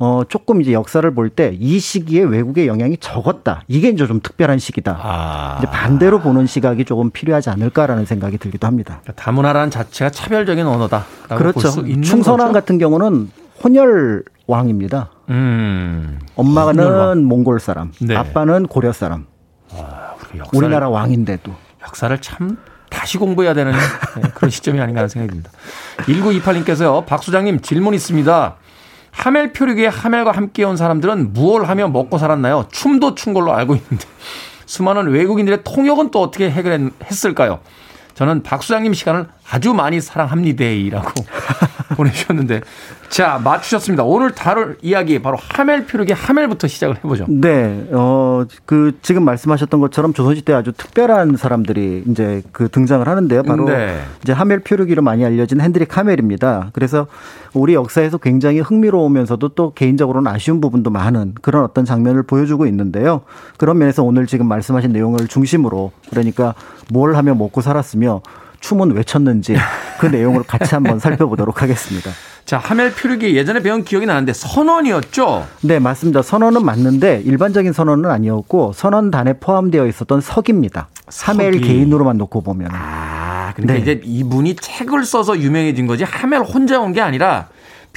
어, 조금 이제 역사를 볼 때 이 시기에 외국의 영향이 적었다. 이게 이제 좀 특별한 시기다. 아. 이제 반대로 보는 시각이 조금 필요하지 않을까라는 생각이 들기도 합니다. 그러니까 다문화라는 자체가 차별적인 언어다. 그렇죠. 충선왕 같은 경우는 혼혈 왕입니다. 음. 엄마는 몽골 사람, 네. 아빠는 고려 사람. 와, 우리나라 왕인데도. 역사를 참 다시 공부해야 되는 네, 그런 시점이 아닌가 하는 생각이 듭니다. 1928님께서요, 박 수장님 질문 있습니다. 하멜 표류기에 하멜과 함께 온 사람들은 무얼 하며 먹고 살았나요? 춤도 춘 걸로 알고 있는데 수많은 외국인들의 통역은 또 어떻게 해결했을까요? 저는 박 수장님 시간을 아주 많이 사랑합니다라고 보내주셨는데 자 맞추셨습니다. 오늘 다룰 이야기 바로 하멜 표류기 하멜부터 시작을 해보죠. 네, 어그 지금 말씀하셨던 것처럼 조선시대 아주 특별한 사람들이 이제 그 등장을 하는데요. 바로 네. 이제 하멜 표류기로 많이 알려진 핸드릭 하멜입니다. 그래서 우리 역사에서 굉장히 흥미로우면서도 또 개인적으로는 아쉬운 부분도 많은 그런 어떤 장면을 보여주고 있는데요. 그런 면에서 오늘 지금 말씀하신 내용을 중심으로 그러니까 뭘 하며 먹고 살았으며 춤은 왜 췄는지 그 <laughs> 내용을 같이 한번 살펴보도록 하겠습니다. 자, 하멜 표류기 예전에 배운 기억이 나는데 선원이었죠? 네, 맞습니다. 선원은 맞는데 일반적인 선원은 아니었고 선원단에 포함되어 있었던 석입니다. 하멜 개인으로만 놓고 보면. 아, 그러니까 네. 이제 이분이 책을 써서 유명해진 거지 하멜 혼자 온 게 아니라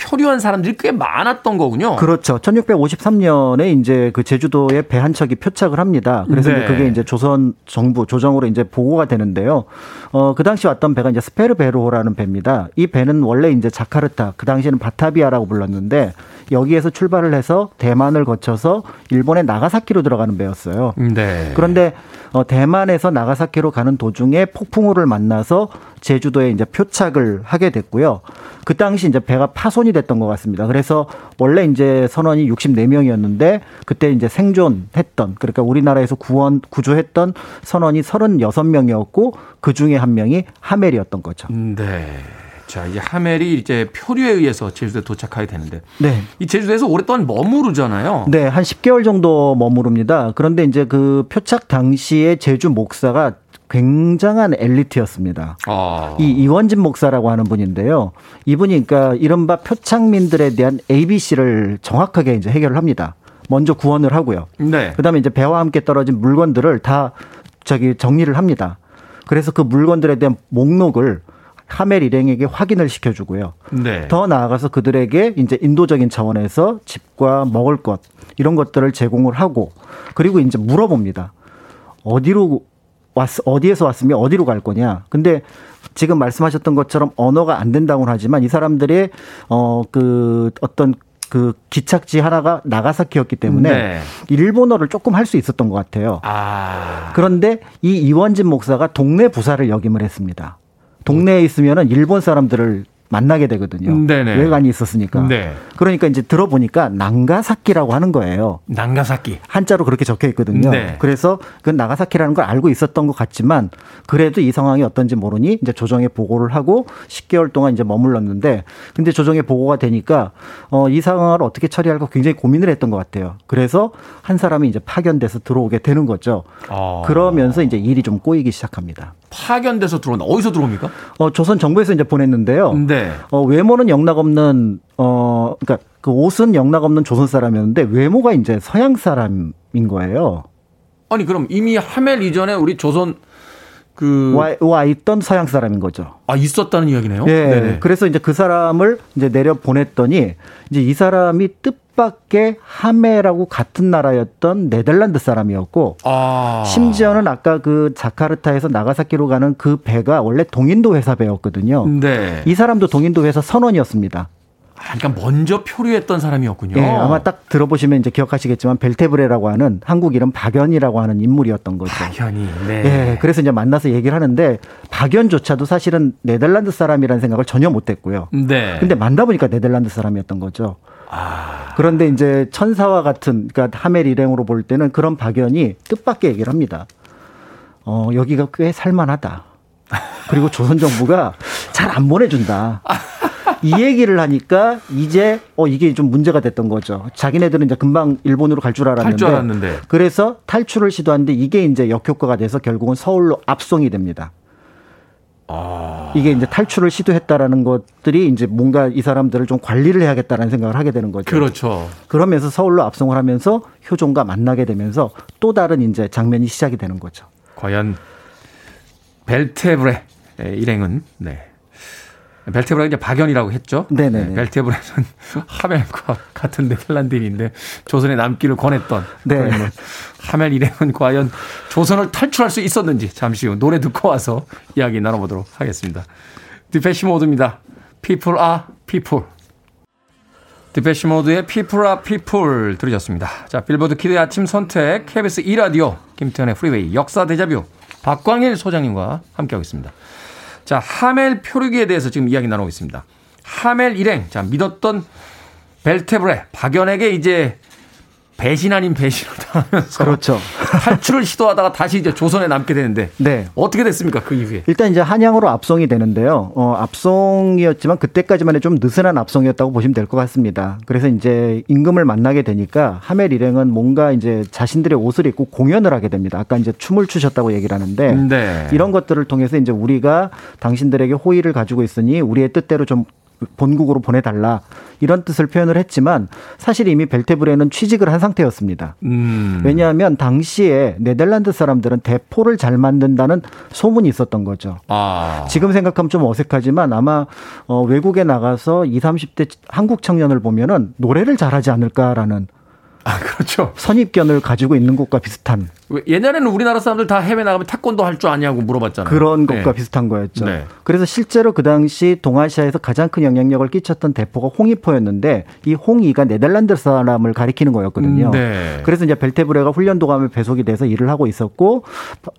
표류한 사람들이 꽤 많았던 거군요. 그렇죠. 1653년에 이제 그 제주도에 배 한 척이 표착을 합니다. 그래서 네. 이제 그게 이제 조선 정부 조정으로 이제 보고가 되는데요. 어, 그 당시 왔던 배가 이제 스페르베로라는 배입니다. 이 배는 원래 이제 자카르타, 그 당시에는 바타비아라고 불렀는데 여기에서 출발을 해서 대만을 거쳐서 일본의 나가사키로 들어가는 배였어요. 네. 그런데 어, 대만에서 나가사키로 가는 도중에 폭풍우를 만나서 제주도에 이제 표착을 하게 됐고요. 그 당시 이제 배가 파손이 됐던 것 같습니다. 그래서 원래 이제 선원이 64명이었는데 그때 이제 생존했던 그러니까 우리나라에서 구원 구조했던 선원이 36명이었고 그 중에 한 명이 하멜이었던 거죠. 네. 자, 이제 하멜이 이제 표류에 의해서 제주도에 도착하게 되는데. 네. 이 제주도에서 오랫동안 머무르잖아요. 네, 한 10개월 정도 머무릅니다. 그런데 이제 그 표착 당시에 제주 목사가 굉장한 엘리트였습니다. 아. 이 이원진 목사라고 하는 분인데요. 이분이 그러니까 이른바 표창민들에 대한 ABC를 정확하게 이제 해결을 합니다. 먼저 구원을 하고요. 네. 그다음에 이제 배와 함께 떨어진 물건들을 다 저기 정리를 합니다. 그래서 그 물건들에 대한 목록을 하멜 일행에게 확인을 시켜주고요. 네. 더 나아가서 그들에게 이제 인도적인 차원에서 집과 먹을 것 이런 것들을 제공을 하고 그리고 이제 물어봅니다. 어디로 왔, 어디에서 왔으면 어디로 갈 거냐. 근데 지금 말씀하셨던 것처럼 언어가 안 된다고는 하지만 이 사람들의 어, 그 어떤 그 기착지 하나가 나가사키였기 때문에 네. 일본어를 조금 할 수 있었던 것 같아요. 아. 그런데 이 이원진 목사가 동네 부사를 역임을 했습니다. 동네에 있으면은 일본 사람들을 만나게 되거든요. 네네. 외관이 있었으니까. 네. 그러니까 이제 들어보니까 난가사키라고 하는 거예요. 난가사키. 한자로 그렇게 적혀 있거든요. 네. 그래서 그 나가사키라는 걸 알고 있었던 것 같지만 그래도 이 상황이 어떤지 모르니 이제 조정에 보고를 하고 10개월 동안 이제 머물렀는데 근데 조정에 보고가 되니까 어, 이 상황을 어떻게 처리할까 굉장히 고민을 했던 것 같아요. 그래서 한 사람이 이제 파견돼서 들어오게 되는 거죠. 아. 그러면서 이제 일이 좀 꼬이기 시작합니다. 파견돼서 들어온다. 어디서 들어옵니까? 어, 조선 정부에서 이제 보냈는데요. 네. 어, 외모는 영락 없는 어, 그러니까 그 옷은 영락 없는 조선 사람이었는데 외모가 이제 서양 사람인 거예요. 아니 그럼 이미 하멜 이전에 우리 조선 그 와, 와 있던 서양 사람인 거죠. 아 있었다는 이야기네요. 예. 네네. 그래서 이제 그 사람을 이제 내려 보냈더니 이제 이 사람이 뜻밖의 하메라고 같은 나라였던 네덜란드 사람이었고 아. 심지어는 아까 그 자카르타에서 나가사키로 가는 그 배가 원래 동인도 회사 배였거든요. 네. 이 사람도 동인도 회사 선원이었습니다. 그러니까 먼저 표류했던 사람이었군요. 예, 아마 딱 들어보시면 이제 기억하시겠지만 벨테브레라고 하는 한국 이름 박연이라고 하는 인물이었던 거죠. 박연이. 네. 예, 그래서 이제 만나서 얘기를 하는데 박연조차도 사실은 네덜란드 사람이라는 생각을 전혀 못했고요. 네. 근데 만나 보니까 네덜란드 사람이었던 거죠. 아. 그런데 이제 천사와 같은 그러니까 하멜 일행으로 볼 때는 그런 박연이 뜻밖의 얘기를 합니다. 어, 여기가 꽤 살만하다. 그리고 조선 정부가 잘 안 보내준다. <laughs> 이 얘기를 하니까 이제 어 이게 좀 문제가 됐던 거죠. 자기네들은 이제 금방 일본으로 갈 줄 알았는데, 줄 알았는데. 그래서 탈출을 시도하는데 이게 이제 역효과가 돼서 결국은 서울로 압송이 됩니다. 아... 이게 이제 탈출을 시도했다라는 것들이 이제 뭔가 이 사람들을 좀 관리를 해야겠다라는 생각을 하게 되는 거죠. 그렇죠. 그러면서 서울로 압송을 하면서 효종과 만나게 되면서 또 다른 이제 장면이 시작이 되는 거죠. 과연 벨테브레 일행은 네. 벨테브라가 이제 박연이라고 했죠. 네네. 네, 벨테브라는 <laughs> 하멜과 같은 네덜란드인인데 조선의 남기를 권했던. 네. 하멜 일행은 과연 조선을 탈출할 수 있었는지 잠시 후 노래 듣고 와서 이야기 나눠보도록 하겠습니다. 디페시 모드입니다. People are people. 디페시 모드의 People are people 들으셨습니다. 자, 빌보드 키드의 아침 선택, KBS 2라디오, 김태훈의 프리웨이, 역사 데자뷰, 박광일 소장님과 함께하고 있습니다. 자, 하멜 표류기에 대해서 지금 이야기 나누고 있습니다. 하멜 일행, 자, 믿었던 벨테브레, 박연에게 이제 배신 아닌 배신을 당하면서 그렇죠. <laughs> 탈출을 시도하다가 다시 이제 조선에 남게 되는데 네. 어떻게 됐습니까 그 이후에? 일단 이제 한양으로 압송이 되는데요. 어, 압송이었지만 그때까지만 해좀 느슨한 압송이었다고 보시면 될 것 같습니다. 그래서 이제 임금을 만나게 되니까 하멜 일행은 뭔가 이제 자신들의 옷을 입고 공연을 하게 됩니다. 아까 이제 춤을 추셨다고 얘기를 하는데 네. 이런 것들을 통해서 이제 우리가 당신들에게 호의를 가지고 있으니 우리의 뜻대로 좀 본국으로 보내달라 이런 뜻을 표현을 했지만 사실 이미 벨테브레는 취직을 한 상태였습니다. 음. 왜냐하면 당시에 네덜란드 사람들은 대포를 잘 만든다는 소문이 있었던 거죠. 아. 지금 생각하면 좀 어색하지만 아마 어, 외국에 나가서 20, 30대 한국 청년을 보면은 노래를 잘하지 않을까라는 아, 그렇죠. 선입견을 가지고 있는 것과 비슷한. 옛날에는 우리나라 사람들 다 해외 나가면 태권도 할 줄 아냐고 물어봤잖아요. 그런 네. 것과 비슷한 거였죠. 네. 그래서 실제로 그 당시 동아시아에서 가장 큰 영향력을 끼쳤던 대포가 홍이포였는데 이 홍이가 네덜란드 사람을 가리키는 거였거든요. 음, 네. 그래서 이제 벨테브레가 훈련도감에 배속이 돼서 일을 하고 있었고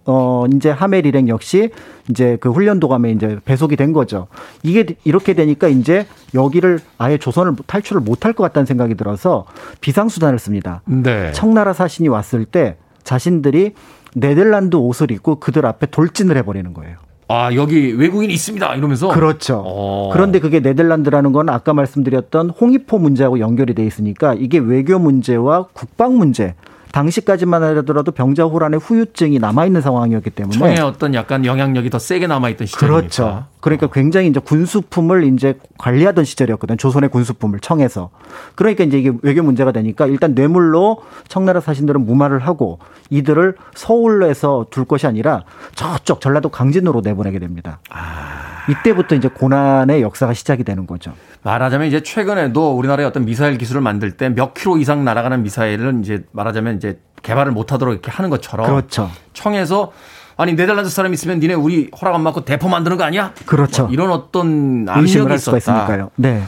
어 이제 하멜 일행 역시 이제 그 훈련도감에 이제 배속이 된 거죠. 이게 이렇게 되니까 이제 여기를 아예 조선을 탈출을 못할 것 같다는 생각이 들어서 비상수단을 씁니다. 네. 청나라 사신이 왔을 때 자신들이 네덜란드 옷을 입고 그들 앞에 돌진을 해버리는 거예요. 아, 여기 외국인이 있습니다. 이러면서. 그렇죠. 오. 어. 그런데 그게 네덜란드라는 건 아까 말씀드렸던 홍익포 문제하고 연결이 돼 있으니까 이게 외교 문제와 국방 문제, 당시까지만 하더라도 병자 호란의 후유증이 남아 있는 상황이었기 때문에 청의 어떤 약간 영향력이 더 세게 남아 있던 시절이니까. 그렇죠. 그러니까 굉장히 이제 군수품을 이제 관리하던 시절이었거든. 조선의 군수품을 청해서. 그러니까 이제 이게 외교 문제가 되니까 일단 뇌물로 청나라 사신들은 무마를 하고 이들을 서울에서 둘 것이 아니라 저쪽 전라도 강진으로 내보내게 됩니다. 아... 이때부터 이제 고난의 역사가 시작이 되는 거죠. 말하자면 이제 최근에도 우리나라의 어떤 미사일 기술을 만들 때 몇 킬로 이상 날아가는 미사일은 이제 말하자면 이제 개발을 못 하도록 이렇게 하는 것처럼 그렇죠. 청에서 아니 네덜란드 사람 있으면 니네 우리 허락 안 받고 대포 만드는 거 아니야? 그렇죠. 뭐 이런 어떤 압력이 있었다. 네.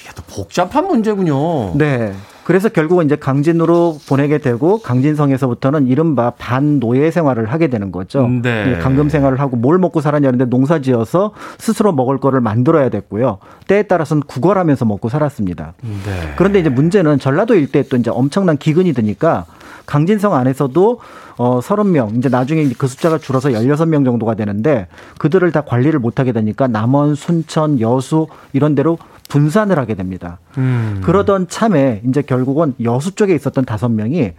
이게 또 복잡한 문제군요. 네. 그래서 결국은 이제 강진으로 보내게 되고 강진성에서부터는 이른바 반노예 생활을 하게 되는 거죠. 네. 강금 생활을 하고 뭘 먹고 살았냐는데 농사 지어서 스스로 먹을 거를 만들어야 됐고요. 때에 따라서는 구걸하면서 먹고 살았습니다. 네. 그런데 이제 문제는 전라도 일대에 또 이제 엄청난 기근이 드니까 강진성 안에서도 어 30명 이제 나중에 그 숫자가 줄어서 16명 정도가 되는데 그들을 다 관리를 못 하게 되니까 남원, 순천, 여수 이런 데로 분산을 하게 됩니다. 음. 그러던 참에 이제 결국은 여수 쪽에 있었던 다섯 명이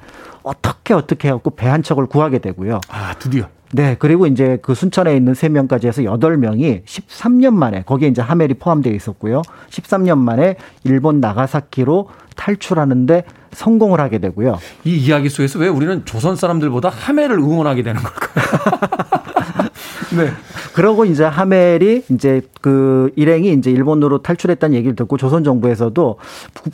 어떻게 어떻게 해갖고 배 한 척을 구하게 되고요. 아, 드디어. 네, 그리고 이제 그 순천에 있는 세명까지 해서 여덟 명이 13년 만에 거기에 이제 하멜이 포함되어 있었고요. 13년 만에 일본 나가사키로 탈출하는데 성공을 하게 되고요. 이 이야기 속에서 왜 우리는 조선 사람들보다 하멜을 응원하게 되는 걸까요? <laughs> 네. 그러고 이제 하멜이 이제 그 일행이 이제 일본으로 탈출했다는 얘기를 듣고 조선 정부에서도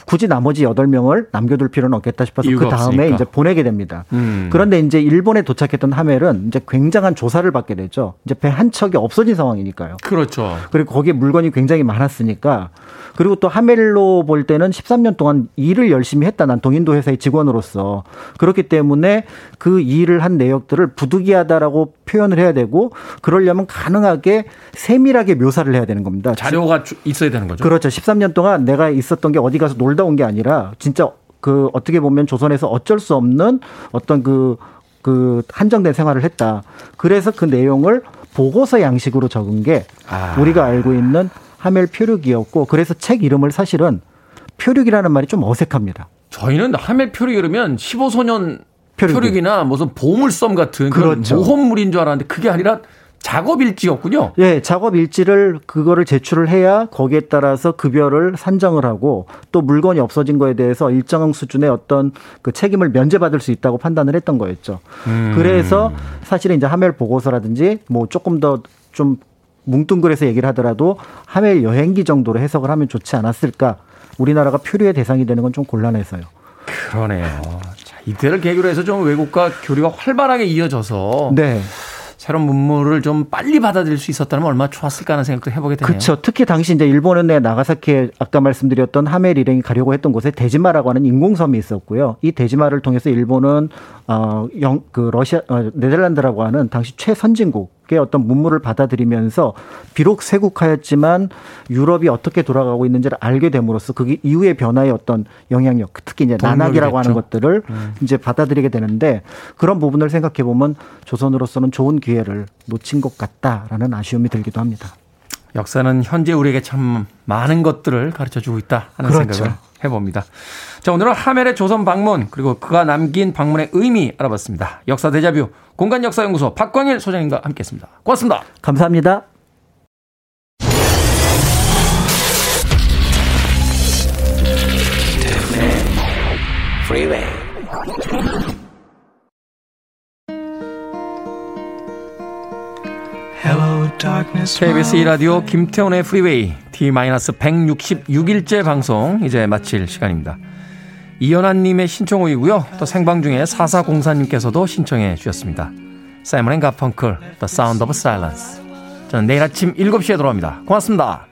굳이 나머지 여덟 명을 남겨둘 필요는 없겠다 싶어서 그 다음에. 이제 보내게 됩니다. 음. 그런데 이제 일본에 도착했던 하멜은 이제 굉장한 조사를 받게 되죠. 이제 배 한 척이 없어진 상황이니까요. 그렇죠. 그리고 거기에 물건이 굉장히 많았으니까 그리고 또 하멜로 볼 때는 13년 동안 일을 열심히 했다. 난 동인도 회사의 직원으로서 그렇기 때문에 그 일을 한 내역들을 부득이하다라고 표현을 해야 되고 그러려면 가능하게 세밀하게 묘사를 해야 되는 겁니다. 자료가 있어야 되는 거죠. 그렇죠. 13년 동안 내가 있었던 게 어디 가서 놀다 온 게 아니라 진짜 그 어떻게 보면 조선에서 어쩔 수 없는 어떤 그, 그 한정된 생활을 했다. 그래서 그 내용을 보고서 양식으로 적은 게 아. 우리가 알고 있는 하멜 표류기였고 그래서 책 이름을 사실은 표류기라는 말이 좀 어색합니다. 저희는 하멜 표류 이러면 15소년 표류기. 나 무슨 보물섬 같은 그렇죠. 모험물인 줄 알았는데 그게 아니라 작업 일지였군요. 예, 작업 일지를 그거를 제출을 해야 거기에 따라서 급여를 산정을 하고 또 물건이 없어진 거에 대해서 일정 수준의 어떤 그 책임을 면제받을 수 있다고 판단을 했던 거였죠. 음. 그래서 사실은 이제 하멜 보고서라든지 뭐 조금 더좀 뭉뚱그려서 얘기를 하더라도 하멜 여행기 정도로 해석을 하면 좋지 않았을까. 우리나라가 표류의 대상이 되는 건 좀 곤란해서요. 그러네요. 자, 이때를 계기로 해서 좀 외국과 교류가 활발하게 이어져서 네. 새로운 문물을 좀 빨리 받아들일 수 있었다면 얼마나 좋았을까 하는 생각도 해보게 되네요. 그렇죠. 특히 당시 이제 일본은 내 나가사키에 아까 말씀드렸던 하멜 일행이 가려고 했던 곳에 대지마라고 하는 인공섬이 있었고요. 이 대지마를 통해서 일본은 어 영 그 러시아 어, 네덜란드라고 하는 당시 최선진국 의 어떤 문물을 받아들이면서 비록 쇄국하였지만 유럽이 어떻게 돌아가고 있는지를 알게 됨으로써 그 이후의 변화의 어떤 영향력, 특히 이제 난학이라고 하는 것들을 음. 이제 받아들이게 되는데 그런 부분을 생각해 보면 조선으로서는 좋은 기회를 놓친 것 같다라는 아쉬움이 들기도 합니다. 역사는 현재 우리에게 참 많은 것들을 가르쳐 주고 있다 하는 그렇죠. 생각을 해봅니다. 자, 오늘은 하멜의 조선 방문 그리고 그가 남긴 방문의 의미 알아봤습니다. 역사 대자뷰 공간 역사 연구소 박광일 소장님과 함께했습니다. 고맙습니다. 감사합니다. KBS 2라디오 김태훈의 프리웨이 D-166일째 방송 이제 마칠 시간입니다. 이연아님의 신청곡이고요. 또 생방 중에 4404님께서도 신청해 주셨습니다. 사이먼 앤 가펑클 The Sound of Silence 저는 내일 아침 7시에 돌아옵니다. 고맙습니다.